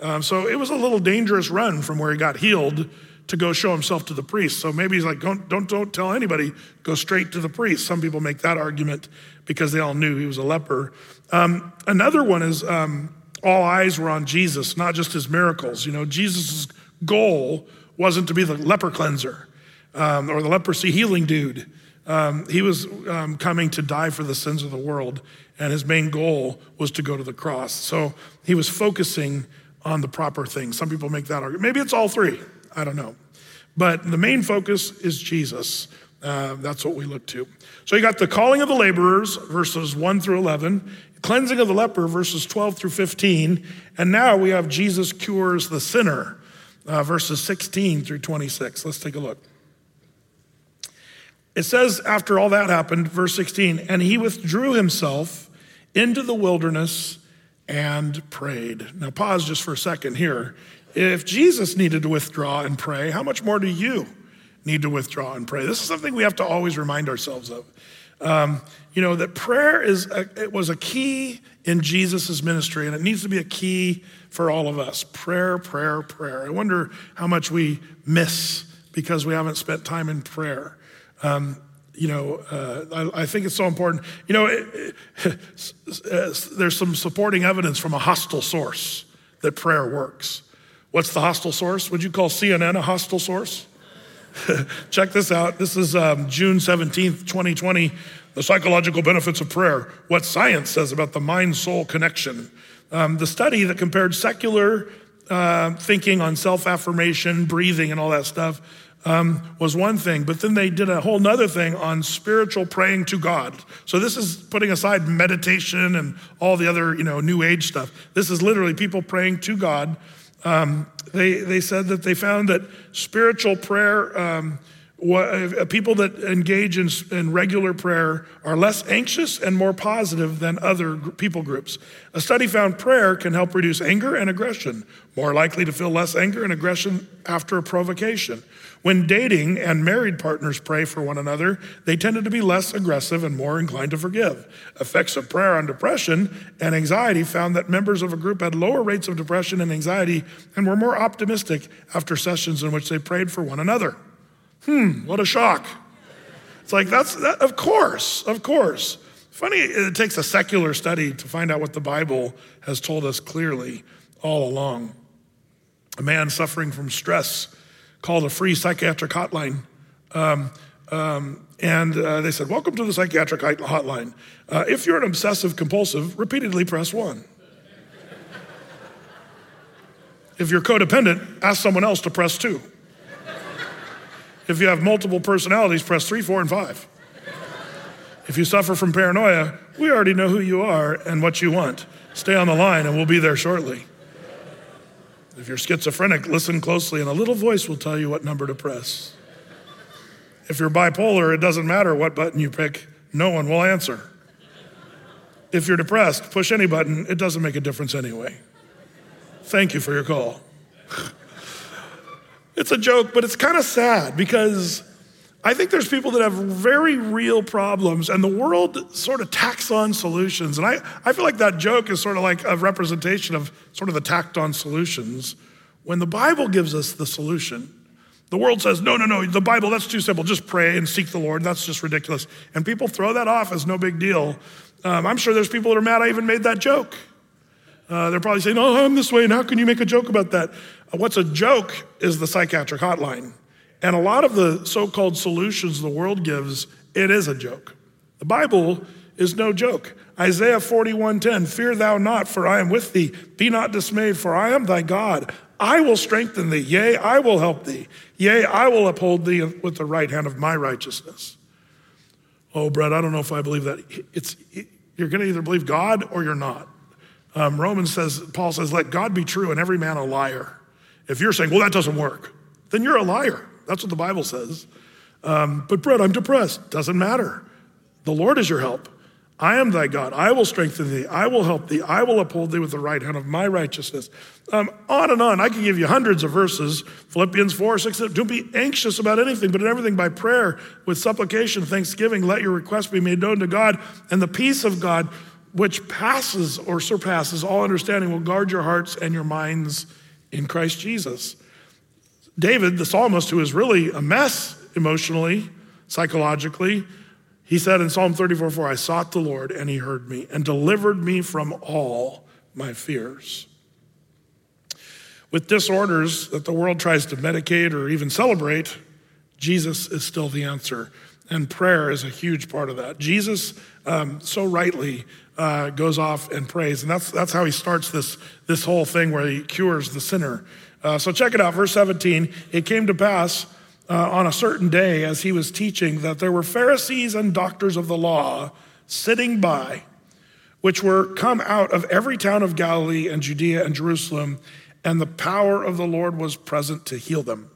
Um, so it was a little dangerous run from where he got healed to go show himself to the priest. So maybe he's like, don't, don't, don't tell anybody, go straight to the priest. Some people make that argument because they all knew he was a leper. Um, another one is um, all eyes were on Jesus, not just his miracles. You know, Jesus' goal wasn't to be the leper cleanser um, or the leprosy healing dude. Um, he was um, coming to die for the sins of the world, and his main goal was to go to the cross. So he was focusing on the proper thing. Some people make that argument. Maybe it's all three. I don't know. But the main focus is Jesus. Uh, that's what we look to. So you got the calling of the laborers, verses 1 through 11, cleansing of the leper, verses 12 through 15, and now we have Jesus cures the sinner, uh, verses 16 through 26. Let's take a look. It says, after all that happened, verse 16, and he withdrew himself into the wilderness and prayed. Now, pause just for a second here. If Jesus needed to withdraw and pray, how much more do you need to withdraw and pray? This is something we have to always remind ourselves of. Um, you know, that prayer is a, it was a key in Jesus' ministry, and it needs to be a key for all of us. Prayer, prayer, prayer. I wonder how much we miss because we haven't spent time in prayer. Um, you know, uh, I, I, think it's so important. You know, it, it, *laughs* there's some supporting evidence from a hostile source that prayer works. What's the hostile source? Would you call CNN a hostile source? *laughs* Check this out. This is um, June 17th, 2020. The psychological benefits of prayer. What science says about the mind soul connection. Um, the study that compared secular uh, thinking on self affirmation, breathing, and all that stuff um, was one thing, but then they did a whole nother thing on spiritual praying to God. So this is putting aside meditation and all the other, you know, new age stuff. This is literally people praying to God. Um, they, they said that they found that spiritual prayer um, uh, people that engage in, in, regular prayer are less anxious and more positive than other people groups. A study found prayer can help reduce anger and aggression, more likely to feel less anger and aggression after a provocation. When dating and married partners pray for one another, they tended to be less aggressive and more inclined to forgive. Effects of prayer on depression and anxiety found that members of a group had lower rates of depression and anxiety and were more optimistic after sessions in which they prayed for one another. Hmm, what a shock. It's like, that's, that, of course, of course. Funny, it takes a secular study to find out what the Bible has told us clearly all along. A man suffering from stress called a free psychiatric hotline. Um, um, and uh, they said, Welcome to the psychiatric hotline. Uh, if you're an obsessive compulsive, repeatedly press one. If you're codependent, ask someone else to press two. If you have multiple personalities, press three, four, and five. If you suffer from paranoia, we already know who you are and what you want. Stay on the line and we'll be there shortly. If you're schizophrenic, listen closely and a little voice will tell you what number to press. If you're bipolar, it doesn't matter what button you pick, no one will answer. If you're depressed, push any button, it doesn't make a difference anyway. Thank you for your call. It's a joke, but it's kind of sad because I think there's people that have very real problems, and the world sort of tacks on solutions. And I, I feel like that joke is sort of like a representation of sort of the tacked on solutions when the Bible gives us the solution. The world says, no, no, no, the Bible, that's too simple. Just pray and seek the Lord. That's just ridiculous. And people throw that off as no big deal. Um, I'm sure there's people that are mad I even made that joke. Uh, they're probably saying, oh, I'm this way, and how can you make a joke about that? Uh, what's a joke is the psychiatric hotline. And a lot of the so called solutions the world gives, it is a joke. The Bible is no joke. Isaiah 41:10, fear thou not, for I am with thee. Be not dismayed, for I am thy God. I will strengthen thee. Yea, I will help thee. Yea, I will uphold thee with the right hand of my righteousness. Oh, Brett, I don't know if I believe that. It's, you're going to either believe God or you're not. Um, Romans says, Paul says, let God be true and every man a liar. If you're saying, well, that doesn't work, then you're a liar. That's what the Bible says. Um, but Brett, I'm depressed. Doesn't matter. The Lord is your help. I am thy God. I will strengthen thee. I will help thee. I will uphold thee with the right hand of my righteousness. Um, on and on. I can give you hundreds of verses. Philippians 4, 6. Don't be anxious about anything, but in everything by prayer, with supplication, thanksgiving, let your requests be made known to God. And the peace of God, which passes or surpasses all understanding, will guard your hearts and your minds in Christ Jesus. David, the psalmist, who is really a mess emotionally, psychologically, he said in Psalm 34 4, I sought the Lord and he heard me and delivered me from all my fears. With disorders that the world tries to medicate or even celebrate, Jesus is still the answer. And prayer is a huge part of that. Jesus um, so rightly uh, goes off and prays. And that's, that's how he starts this, this whole thing where he cures the sinner. Uh, so check it out, verse 17. It came to pass uh, on a certain day as he was teaching that there were Pharisees and doctors of the law sitting by, which were come out of every town of Galilee and Judea and Jerusalem, and the power of the Lord was present to heal them.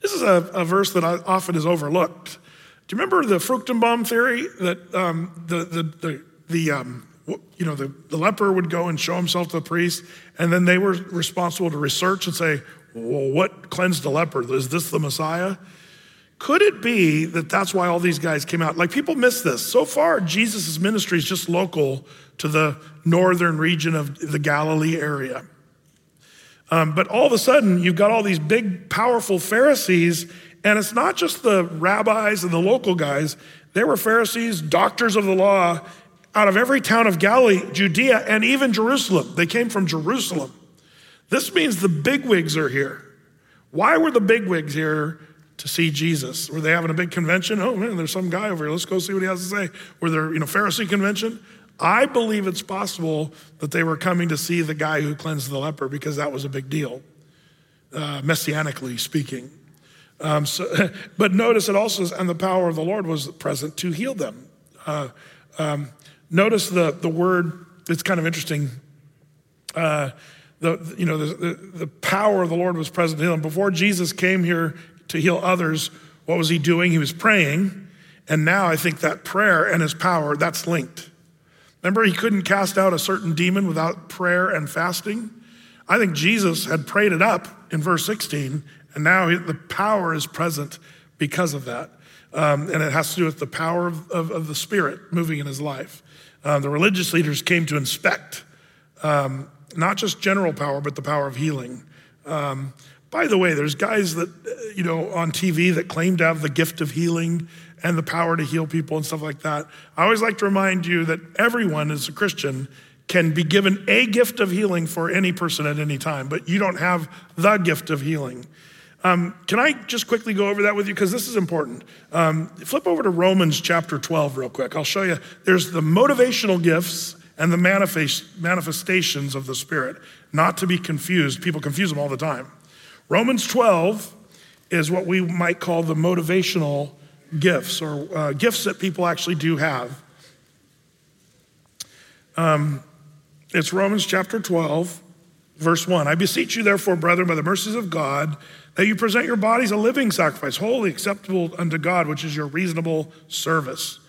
This is a, a verse that often is overlooked. Do you remember the Fruchtenbaum theory that um, the, the, the, the um, you know, the, the leper would go and show himself to the priest, and then they were responsible to research and say, well, what cleansed the leper? Is this the Messiah? Could it be that that's why all these guys came out? Like people miss this. So far, Jesus' ministry is just local to the northern region of the Galilee area. Um, but all of a sudden, you've got all these big, powerful Pharisees, and it's not just the rabbis and the local guys. They were Pharisees, doctors of the law, out of every town of Galilee, Judea, and even Jerusalem. They came from Jerusalem. This means the bigwigs are here. Why were the bigwigs here to see Jesus? Were they having a big convention? Oh man, there's some guy over here. Let's go see what he has to say. Were there, you know, Pharisee convention? I believe it's possible that they were coming to see the guy who cleansed the leper because that was a big deal, uh, messianically speaking. Um, so, *laughs* but notice it also says, and the power of the Lord was present to heal them. Uh, um, notice the, the word, it's kind of interesting. Uh, the, you know, the, the, the power of the Lord was present to heal them. Before Jesus came here to heal others, what was he doing? He was praying. And now I think that prayer and his power, that's linked. Remember, he couldn't cast out a certain demon without prayer and fasting? I think Jesus had prayed it up in verse 16, and now the power is present because of that. Um, and it has to do with the power of, of, of the Spirit moving in his life. Uh, the religious leaders came to inspect um, not just general power, but the power of healing. Um, by the way, there's guys that, you know, on TV that claim to have the gift of healing and the power to heal people and stuff like that. I always like to remind you that everyone as a Christian can be given a gift of healing for any person at any time, but you don't have the gift of healing. Um, can I just quickly go over that with you? Because this is important. Um, flip over to Romans chapter 12 real quick. I'll show you. There's the motivational gifts and the manifest, manifestations of the Spirit, not to be confused. People confuse them all the time. Romans 12 is what we might call the motivational gifts or uh, gifts that people actually do have. Um, it's Romans chapter 12, verse 1. I beseech you, therefore, brethren, by the mercies of God, that you present your bodies a living sacrifice, holy, acceptable unto God, which is your reasonable service.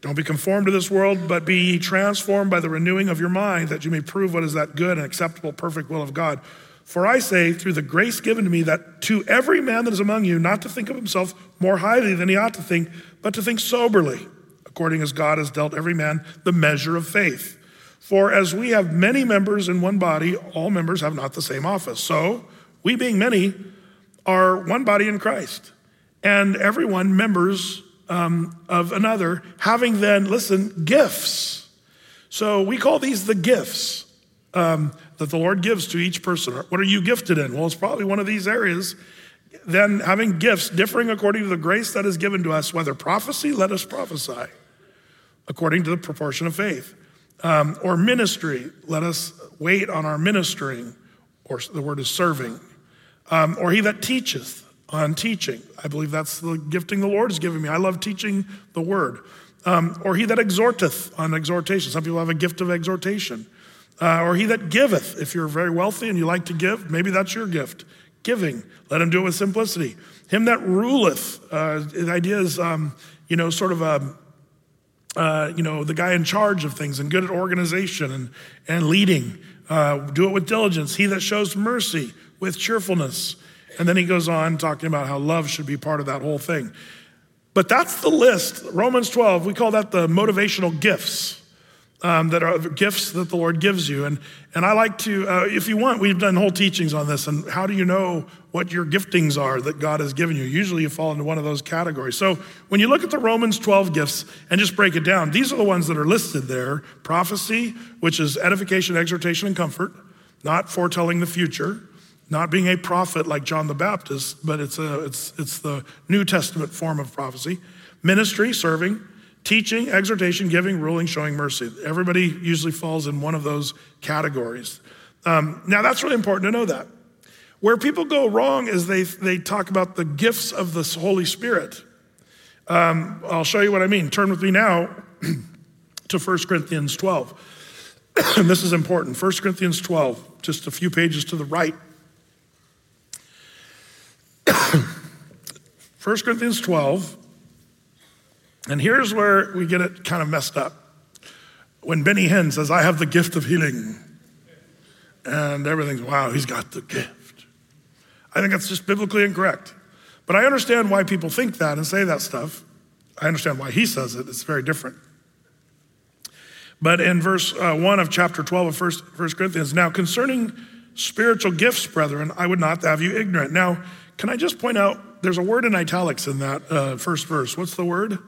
Don't be conformed to this world, but be ye transformed by the renewing of your mind, that you may prove what is that good and acceptable, perfect will of God. For I say, through the grace given to me, that to every man that is among you, not to think of himself more highly than he ought to think, but to think soberly, according as God has dealt every man the measure of faith. For as we have many members in one body, all members have not the same office. So, we being many, are one body in Christ, and everyone members um, of another, having then, listen, gifts. So we call these the gifts um, that the Lord gives to each person. What are you gifted in? Well, it's probably one of these areas. Then having gifts differing according to the grace that is given to us, whether prophecy, let us prophesy according to the proportion of faith. Um, or ministry, let us wait on our ministering, or the word is serving. Um, or he that teacheth, on teaching. I believe that's the gifting the Lord has given me. I love teaching the word. Um, or he that exhorteth on exhortation. Some people have a gift of exhortation. Uh, or he that giveth. If you're very wealthy and you like to give, maybe that's your gift. Giving. Let him do it with simplicity. Him that ruleth. Uh, the idea is, um, you know, sort of a, uh, you know, the guy in charge of things and good at organization and, and leading. Uh, do it with diligence. He that shows mercy with cheerfulness. And then he goes on talking about how love should be part of that whole thing. But that's the list. Romans 12, we call that the motivational gifts. Um, that are gifts that the Lord gives you. And, and I like to, uh, if you want, we've done whole teachings on this. And how do you know what your giftings are that God has given you? Usually you fall into one of those categories. So when you look at the Romans 12 gifts and just break it down, these are the ones that are listed there prophecy, which is edification, exhortation, and comfort, not foretelling the future not being a prophet like John the Baptist, but it's, a, it's, it's the New Testament form of prophecy. Ministry, serving, teaching, exhortation, giving, ruling, showing mercy. Everybody usually falls in one of those categories. Um, now, that's really important to know that. Where people go wrong is they, they talk about the gifts of the Holy Spirit. Um, I'll show you what I mean. Turn with me now *clears throat* to 1 Corinthians 12. and *clears throat* this is important. 1 Corinthians 12, just a few pages to the right. 1 Corinthians 12, and here's where we get it kind of messed up. When Benny Hinn says, I have the gift of healing, and everything's, wow, he's got the gift. I think that's just biblically incorrect. But I understand why people think that and say that stuff. I understand why he says it, it's very different. But in verse uh, 1 of chapter 12 of 1, 1 Corinthians, now concerning spiritual gifts, brethren, I would not have you ignorant. Now, can I just point out there's a word in italics in that uh, first verse? What's the word?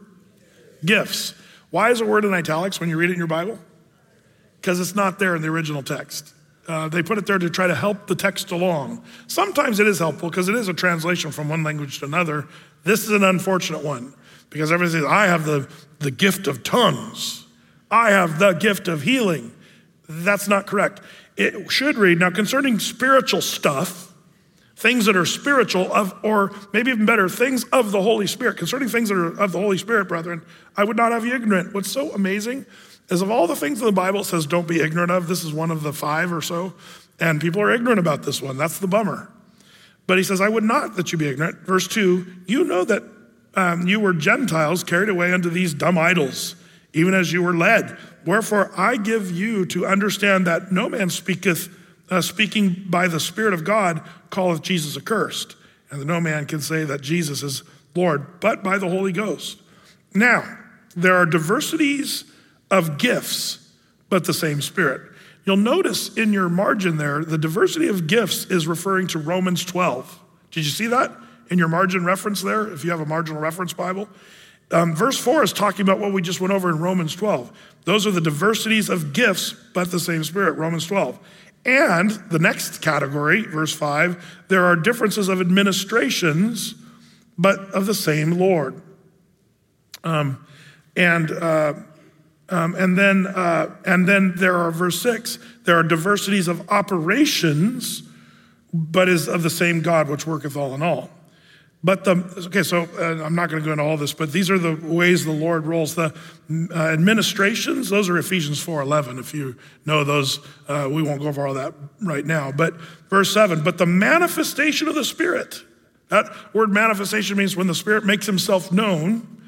Gifts. Why is a word in italics when you read it in your Bible? Because it's not there in the original text. Uh, they put it there to try to help the text along. Sometimes it is helpful because it is a translation from one language to another. This is an unfortunate one because everybody says, I have the, the gift of tongues, I have the gift of healing. That's not correct. It should read, now concerning spiritual stuff, things that are spiritual of or maybe even better things of the holy spirit. Concerning things that are of the holy spirit brethren i would not have you ignorant. What's so amazing is of all the things in the bible says don't be ignorant of this is one of the five or so and people are ignorant about this one. That's the bummer. But he says i would not that you be ignorant. Verse 2 you know that um, you were gentiles carried away unto these dumb idols even as you were led. Wherefore i give you to understand that no man speaketh uh, speaking by the Spirit of God, calleth Jesus accursed, and no man can say that Jesus is Lord, but by the Holy Ghost. Now, there are diversities of gifts, but the same Spirit. You'll notice in your margin there, the diversity of gifts is referring to Romans 12. Did you see that in your margin reference there, if you have a marginal reference Bible? Um, verse 4 is talking about what we just went over in Romans 12. Those are the diversities of gifts, but the same Spirit, Romans 12. And the next category, verse 5, there are differences of administrations, but of the same Lord. Um, and uh, Um, and then, uh, and then there are verse six. There are diversities of operations, but is of the same God which worketh all in all. But the, okay, so uh, I'm not going to go into all this, but these are the ways the Lord rolls. The uh, administrations, those are Ephesians 4.11. If you know those, uh, we won't go over all that right now. But verse 7, but the manifestation of the Spirit. That word manifestation means when the Spirit makes himself known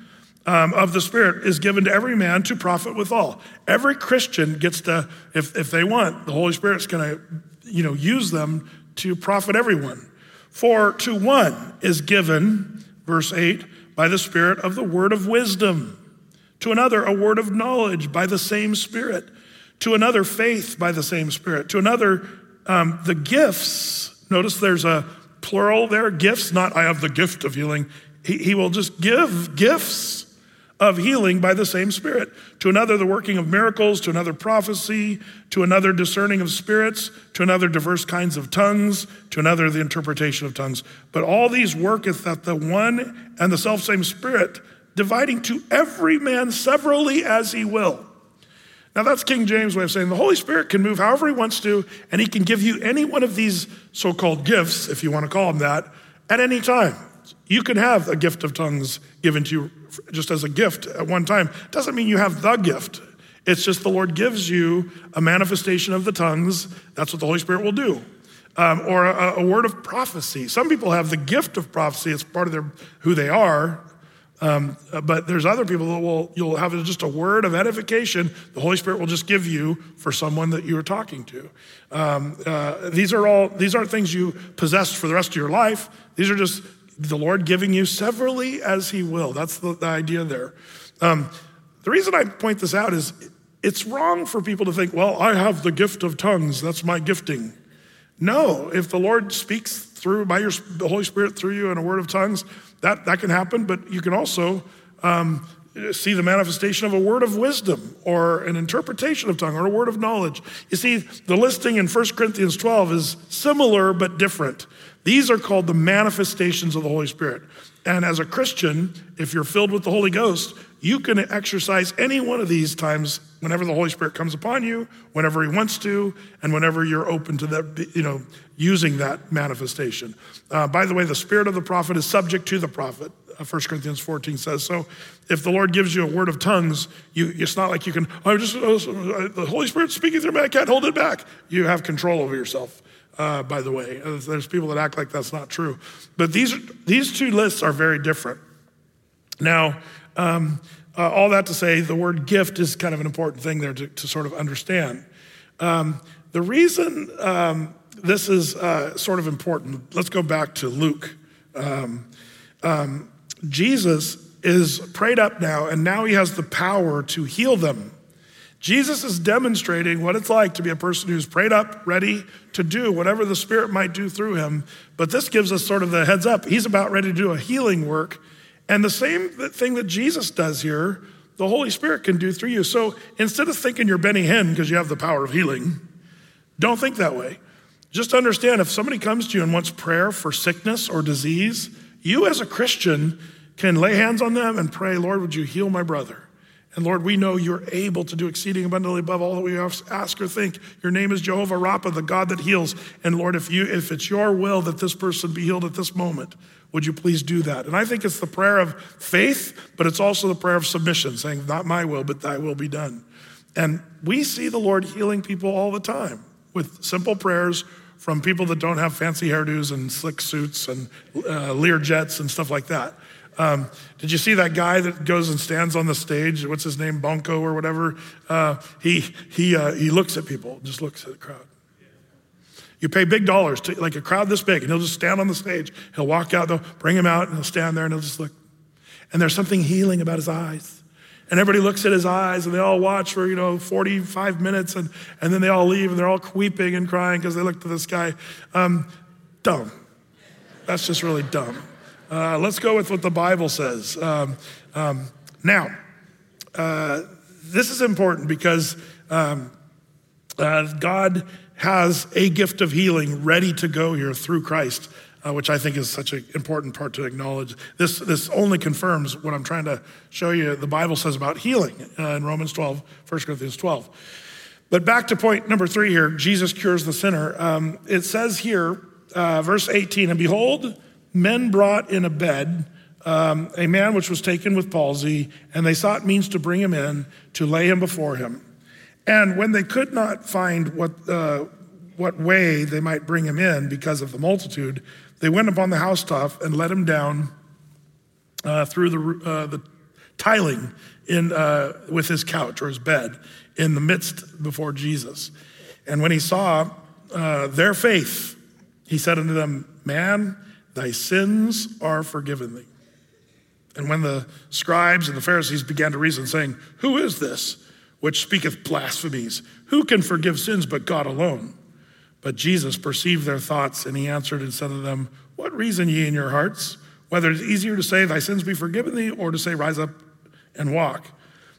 um, of the Spirit is given to every man to profit withal. Every Christian gets to, if, if they want, the Holy Spirit's going to, you know, use them to profit everyone. For to one is given, verse 8, by the Spirit of the word of wisdom, to another, a word of knowledge by the same Spirit, to another, faith by the same Spirit, to another, um, the gifts. Notice there's a plural there gifts, not I have the gift of healing. He, he will just give gifts of healing by the same Spirit. To another, the working of miracles, to another, prophecy, to another, discerning of spirits, to another, diverse kinds of tongues, to another, the interpretation of tongues. But all these worketh that the one and the selfsame Spirit, dividing to every man severally as he will. Now, that's King James' way of saying the Holy Spirit can move however he wants to, and he can give you any one of these so called gifts, if you want to call them that, at any time. You can have a gift of tongues given to you just as a gift at one time. Doesn't mean you have the gift. It's just the Lord gives you a manifestation of the tongues. That's what the Holy Spirit will do. Um, or a, a, word of prophecy. Some people have the gift of prophecy. It's part of their who they are. Um, but there's other people that will you'll have just a word of edification. The Holy Spirit will just give you for someone that you are talking to. Um, uh, these are all these aren't things you possess for the rest of your life. These are just the Lord giving you severally as He will. That's the, the idea there. Um, the reason I point this out is it's wrong for people to think, well, I have the gift of tongues, that's my gifting. No, if the Lord speaks through by your, the Holy Spirit through you in a word of tongues, that, that can happen, but you can also um, see the manifestation of a word of wisdom or an interpretation of tongue or a word of knowledge. You see, the listing in 1 Corinthians 12 is similar but different. These are called the manifestations of the Holy Spirit. And as a Christian, if you're filled with the Holy Ghost, you can exercise any one of these times whenever the Holy Spirit comes upon you, whenever He wants to, and whenever you're open to that, you know, using that manifestation. Uh, by the way, the spirit of the prophet is subject to the prophet. 1 uh, Corinthians 14 says. So if the Lord gives you a word of tongues, you, it's not like you can, I'm just, uh, the Holy Spirit's speaking through me, I can't hold it back. You have control over yourself uh, by the way. Uh, there's people that act like that's not true. But these, these two lists are very different. Now, um, uh, all that to say, the word gift is kind of an important thing there to, to sort of understand. Um, the reason um, this is uh, sort of important, let's go back to Luke. Um, um, Jesus is prayed up now, and now he has the power to heal them. Jesus is demonstrating what it's like to be a person who's prayed up, ready to do whatever the Spirit might do through him. But this gives us sort of the heads up. He's about ready to do a healing work. And the same thing that Jesus does here, the Holy Spirit can do through you. So instead of thinking you're Benny Hinn because you have the power of healing, don't think that way. Just understand if somebody comes to you and wants prayer for sickness or disease, you as a Christian can lay hands on them and pray, Lord, would you heal my brother? And Lord, we know you're able to do exceeding abundantly above all that we ask or think. Your name is Jehovah Rapha, the God that heals. And Lord, if you if it's your will that this person be healed at this moment, would you please do that? And I think it's the prayer of faith, but it's also the prayer of submission, saying, Not my will, but thy will be done. And we see the Lord healing people all the time with simple prayers from people that don't have fancy hairdos and slick suits and uh, Lear jets and stuff like that. Um, did you see that guy that goes and stands on the stage? What's his name, Bonko or whatever? Uh, he he uh, he looks at people, just looks at the crowd. You pay big dollars to like a crowd this big, and he'll just stand on the stage. He'll walk out, they'll bring him out, and he'll stand there and he'll just look. And there's something healing about his eyes. And everybody looks at his eyes and they all watch for, you know, 45 minutes and, and then they all leave and they're all weeping and crying because they looked at this guy. Um, dumb. That's just really dumb. Uh, let's go with what the Bible says. Um, um, now, uh, this is important because um, uh, God has a gift of healing ready to go here through Christ. uh, which I think is such an important part to acknowledge. This, this only confirms what I'm trying to show you the Bible says about healing uh, in Romans 12, 1 Corinthians 12. But back to point number three here Jesus cures the sinner. Um, it says here, uh, verse 18, and behold, men brought in a bed um, a man which was taken with palsy, and they sought means to bring him in to lay him before him. And when they could not find what, uh, what way they might bring him in because of the multitude, they went upon the housetop and let him down uh, through the, uh, the tiling in, uh, with his couch or his bed in the midst before Jesus. And when he saw uh, their faith, he said unto them, Man, thy sins are forgiven thee. And when the scribes and the Pharisees began to reason, saying, Who is this which speaketh blasphemies? Who can forgive sins but God alone? But Jesus perceived their thoughts, and he answered and said to them, What reason ye in your hearts? Whether it is easier to say, Thy sins be forgiven thee, or to say, Rise up and walk.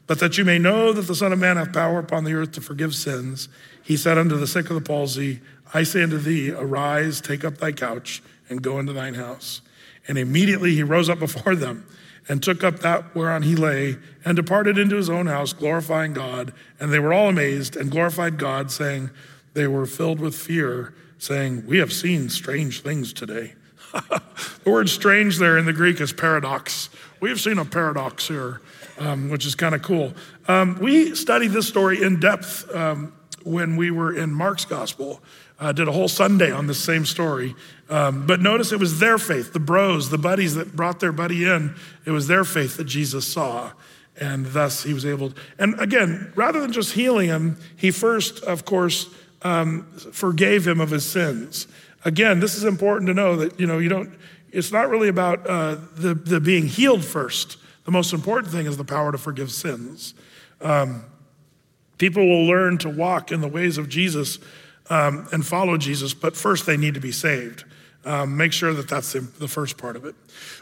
But that you may know that the Son of Man hath power upon the earth to forgive sins, he said unto the sick of the palsy, I say unto thee, Arise, take up thy couch, and go into thine house. And immediately he rose up before them and took up that whereon he lay, and departed into his own house, glorifying God. And they were all amazed and glorified God, saying, They were filled with fear, saying, We have seen strange things today. *laughs* the word strange there in the Greek is paradox. We have seen a paradox here, um, which is kind of cool. Um, we studied this story in depth um, when we were in Mark's gospel. Uh, did a whole Sunday on the same story. Um, but notice it was their faith, the bros, the buddies that brought their buddy in, it was their faith that Jesus saw. And thus he was able, to, and again, rather than just healing him, he first, of course, um, forgave him of his sins. Again, this is important to know that, you know, you don't, it's not really about uh, the, the being healed first. The most important thing is the power to forgive sins. Um, people will learn to walk in the ways of Jesus um, and follow Jesus, but first they need to be saved. Um, make sure that that's the, the, first part of it.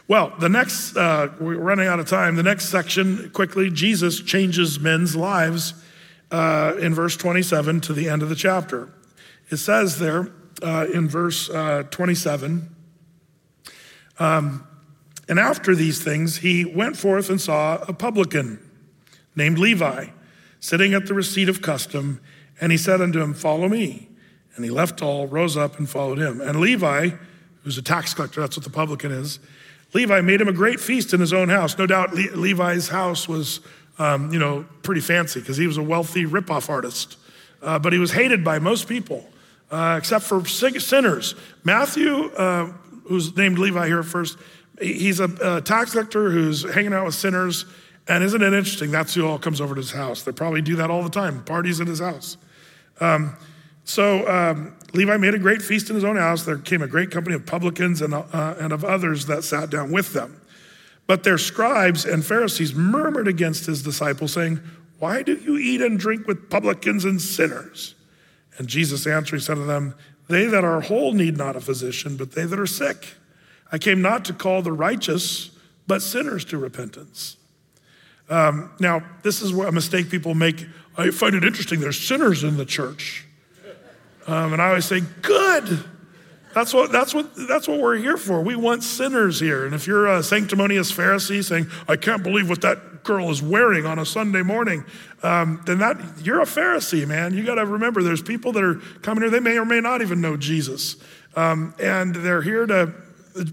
Well, the next, uh, we're running out of time. The next section, quickly, Jesus changes men's lives uh, in verse 27 to the end of the chapter. It says there uh, in verse uh, 27 um, And after these things, he went forth and saw a publican named Levi sitting at the receipt of custom, and he said unto him, Follow me. And he left all, rose up, and followed him. And Levi, who's a tax collector, that's what the publican is, Levi made him a great feast in his own house. No doubt Le- Levi's house was, um, you know, pretty fancy because he was a wealthy ripoff artist. Uh, but he was hated by most people, uh, except for sinners. Matthew, uh, who's named Levi here first, he's a, a tax collector who's hanging out with sinners. And isn't it interesting? That's who all comes over to his house. They probably do that all the time, parties in his house. Um, so um, Levi made a great feast in his own house. There came a great company of publicans and, uh, and of others that sat down with them. But their scribes and Pharisees murmured against his disciples, saying, Why do you eat and drink with publicans and sinners? And Jesus answering said to them, They that are whole need not a physician, but they that are sick. I came not to call the righteous, but sinners to repentance. Um, now, this is a mistake people make. I find it interesting. There's sinners in the church. Um, and I always say, good. That's what, that's, what, that's what we're here for. We want sinners here. And if you're a sanctimonious Pharisee saying, I can't believe what that girl is wearing on a Sunday morning, um, then that, you're a Pharisee, man. You got to remember there's people that are coming here, they may or may not even know Jesus. Um, and they're here to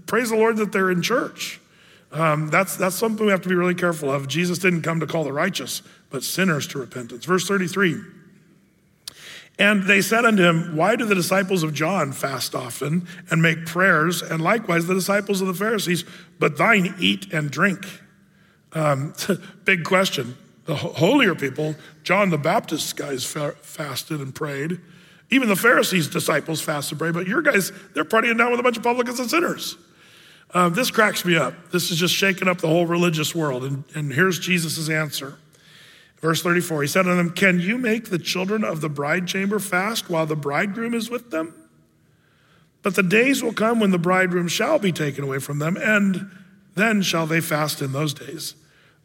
praise the Lord that they're in church. Um, that's, that's something we have to be really careful of. Jesus didn't come to call the righteous, but sinners to repentance. Verse 33. And they said unto him, Why do the disciples of John fast often and make prayers, and likewise the disciples of the Pharisees, but thine eat and drink? Um, *laughs* big question. The holier people, John the Baptist guys fasted and prayed. Even the Pharisees' disciples fasted and prayed, but your guys, they're partying down with a bunch of publicans and sinners. Uh, this cracks me up. This is just shaking up the whole religious world. And, and here's Jesus' answer. Verse 34, he said to them, Can you make the children of the bride chamber fast while the bridegroom is with them? But the days will come when the bridegroom shall be taken away from them, and then shall they fast in those days.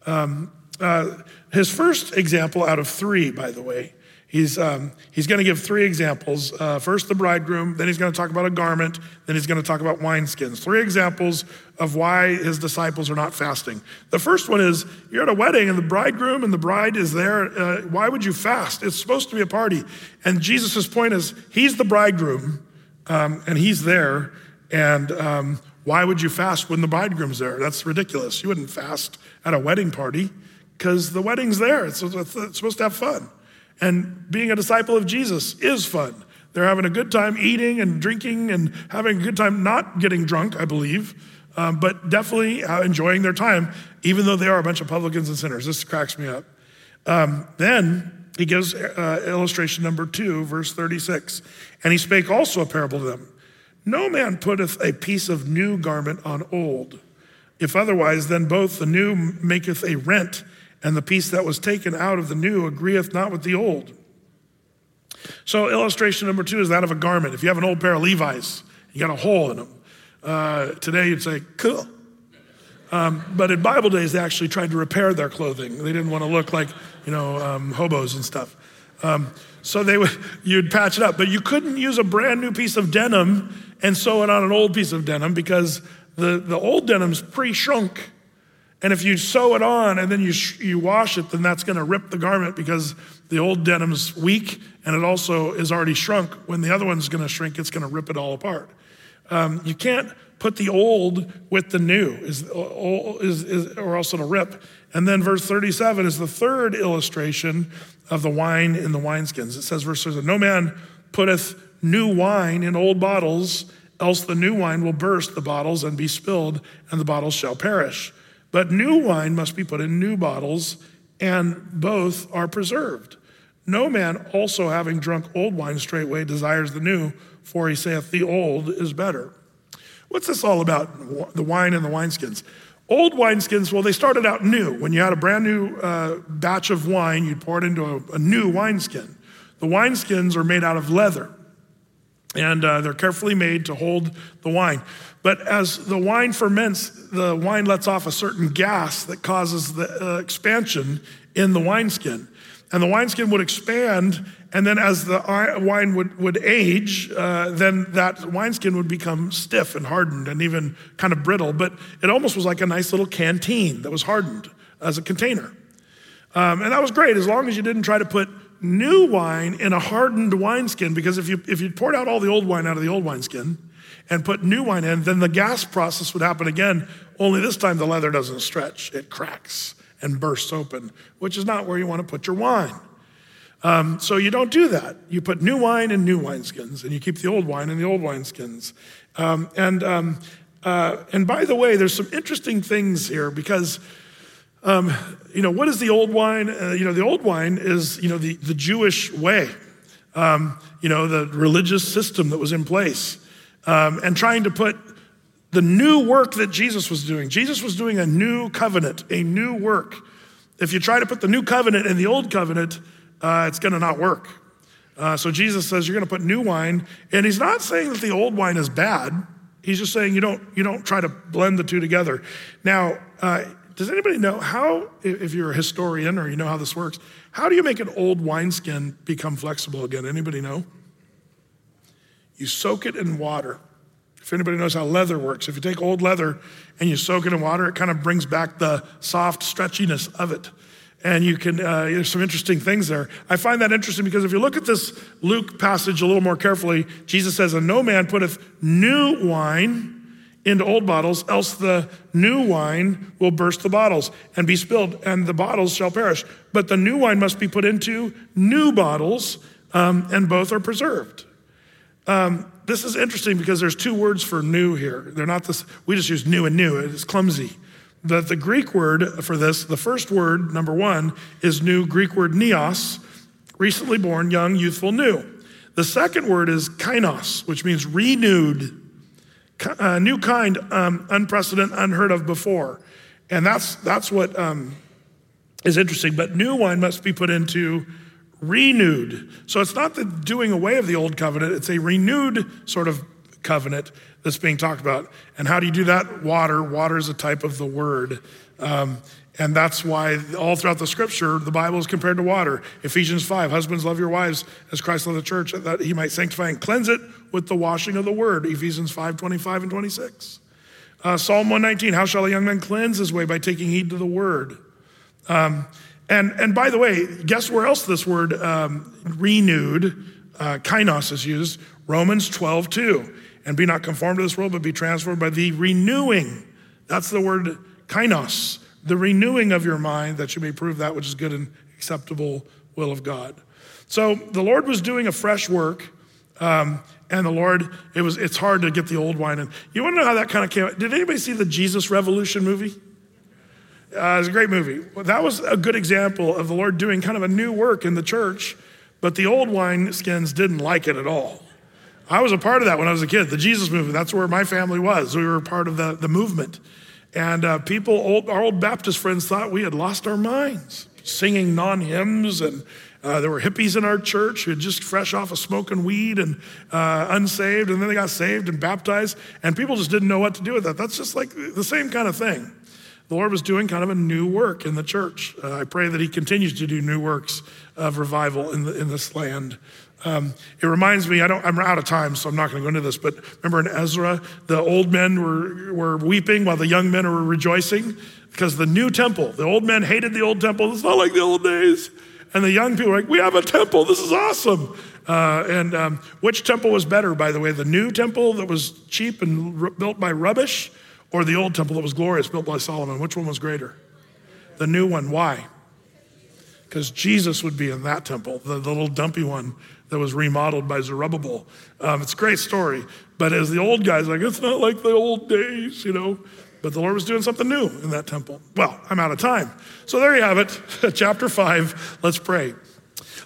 Um, uh, his first example out of three, by the way, He's, um, he's going to give three examples. Uh, first, the bridegroom, then he's going to talk about a garment, then he's going to talk about wineskins. Three examples of why his disciples are not fasting. The first one is you're at a wedding and the bridegroom and the bride is there. Uh, why would you fast? It's supposed to be a party. And Jesus' point is he's the bridegroom um, and he's there. And um, why would you fast when the bridegroom's there? That's ridiculous. You wouldn't fast at a wedding party because the wedding's there, it's, it's supposed to have fun. And being a disciple of Jesus is fun. They're having a good time eating and drinking and having a good time not getting drunk, I believe, um, but definitely uh, enjoying their time, even though they are a bunch of publicans and sinners. This cracks me up. Um, then he gives uh, illustration number two, verse 36. And he spake also a parable to them No man putteth a piece of new garment on old. If otherwise, then both the new maketh a rent and the piece that was taken out of the new agreeth not with the old. So, illustration number two is that of a garment. If you have an old pair of Levi's, you got a hole in them. Uh, today, you'd say, cool. Um, but in Bible days, they actually tried to repair their clothing. They didn't want to look like, you know, um, hobos and stuff. Um, so they would, *laughs* you'd patch it up. But you couldn't use a brand new piece of denim and sew it on an old piece of denim because the, the old denim's pre shrunk and if you sew it on and then you, you wash it, then that's going to rip the garment because the old denim's weak and it also is already shrunk. When the other one's going to shrink, it's going to rip it all apart. Um, you can't put the old with the new, is, is, is, or else it'll rip. And then verse 37 is the third illustration of the wine in the wineskins. It says, verse 37, No man putteth new wine in old bottles, else the new wine will burst the bottles and be spilled, and the bottles shall perish. But new wine must be put in new bottles, and both are preserved. No man also having drunk old wine straightway desires the new, for he saith, The old is better. What's this all about, the wine and the wineskins? Old wineskins, well, they started out new. When you had a brand new uh, batch of wine, you'd pour it into a, a new wineskin. The wineskins are made out of leather, and uh, they're carefully made to hold the wine. But as the wine ferments, the wine lets off a certain gas that causes the uh, expansion in the wineskin. And the wineskin would expand, and then as the wine would, would age, uh, then that wineskin would become stiff and hardened and even kind of brittle. But it almost was like a nice little canteen that was hardened as a container. Um, and that was great as long as you didn't try to put new wine in a hardened wineskin, because if you, if you poured out all the old wine out of the old wineskin, and put new wine in, then the gas process would happen again, only this time the leather doesn't stretch. It cracks and bursts open, which is not where you want to put your wine. Um, so you don't do that. You put new wine in new wineskins, and you keep the old wine in the old wineskins. Um, and, um, uh, and by the way, there's some interesting things here because, um, you know, what is the old wine? Uh, you know, the old wine is, you know, the, the Jewish way, um, you know, the religious system that was in place um, and trying to put the new work that Jesus was doing. Jesus was doing a new covenant, a new work. If you try to put the new covenant in the old covenant, uh, it's going to not work. Uh, so Jesus says you're going to put new wine, and he's not saying that the old wine is bad. He's just saying you don't you don't try to blend the two together. Now, uh, does anybody know how, if you're a historian or you know how this works, how do you make an old wineskin become flexible again? Anybody know? You soak it in water. If anybody knows how leather works, if you take old leather and you soak it in water, it kind of brings back the soft stretchiness of it. And you can, uh, there's some interesting things there. I find that interesting because if you look at this Luke passage a little more carefully, Jesus says, And no man putteth new wine into old bottles, else the new wine will burst the bottles and be spilled, and the bottles shall perish. But the new wine must be put into new bottles, um, and both are preserved. Um, this is interesting because there's two words for new here. They're not this, we just use new and new. It's clumsy. The, the Greek word for this, the first word, number one, is new, Greek word neos, recently born, young, youthful, new. The second word is kainos, which means renewed, uh, new kind, um, unprecedented, unheard of before. And that's, that's what um, is interesting. But new wine must be put into renewed. So it's not the doing away of the old covenant, it's a renewed sort of covenant that's being talked about. And how do you do that? Water. Water is a type of the word. Um, And that's why all throughout the scripture, the Bible is compared to water. Ephesians 5, husbands love your wives as Christ loved the church, that he might sanctify and cleanse it with the washing of the word. Ephesians 5, 25 and 26. Uh, Psalm 119, how shall a young man cleanse his way? By taking heed to the word. Um, and, and by the way, guess where else this word um, renewed, uh, kainos is used? Romans 12, 2. And be not conformed to this world, but be transformed by the renewing. That's the word kainos the renewing of your mind that you may prove that which is good and acceptable will of God. So the Lord was doing a fresh work, um, and the Lord, it was it's hard to get the old wine. And you want to know how that kind of came? Did anybody see the Jesus Revolution movie? Uh, it's a great movie. Well, that was a good example of the Lord doing kind of a new work in the church, but the old wineskins didn't like it at all. I was a part of that when I was a kid, the Jesus movement. That's where my family was. We were part of the, the movement. And uh, people, old, our old Baptist friends thought we had lost our minds, singing non hymns. And uh, there were hippies in our church who had just fresh off of smoking weed and uh, unsaved, and then they got saved and baptized. And people just didn't know what to do with that. That's just like the same kind of thing. The Lord was doing kind of a new work in the church. Uh, I pray that He continues to do new works of revival in, the, in this land. Um, it reminds me, I don't, I'm out of time, so I'm not going to go into this, but remember in Ezra, the old men were, were weeping while the young men were rejoicing because the new temple, the old men hated the old temple. It's not like the old days. And the young people were like, we have a temple. This is awesome. Uh, and um, which temple was better, by the way? The new temple that was cheap and r- built by rubbish, or the old temple that was glorious, built by Solomon? Which one was greater? The new one. Why? Because Jesus would be in that temple, the, the little dumpy one that was remodeled by Zerubbabel. Um, it's a great story. But as the old guy's like, it's not like the old days, you know. But the Lord was doing something new in that temple. Well, I'm out of time. So there you have it, *laughs* chapter five. Let's pray.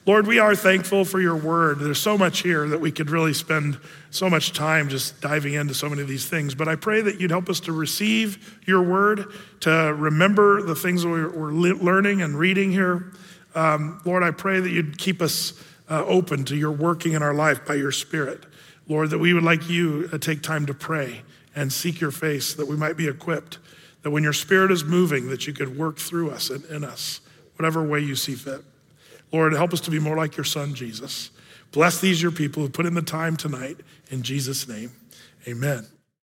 Lord, we are thankful for your word. There's so much here that we could really spend so much time just diving into so many of these things. But I pray that you'd help us to receive your word, to remember the things that we're learning and reading here. Um, Lord, I pray that you'd keep us uh, open to your working in our life by your Spirit. Lord, that we would, like you, uh, take time to pray and seek your face, that we might be equipped, that when your Spirit is moving, that you could work through us and in us, whatever way you see fit. Lord, help us to be more like your Son, Jesus. Bless these, your people who put in the time tonight. In Jesus' name, amen.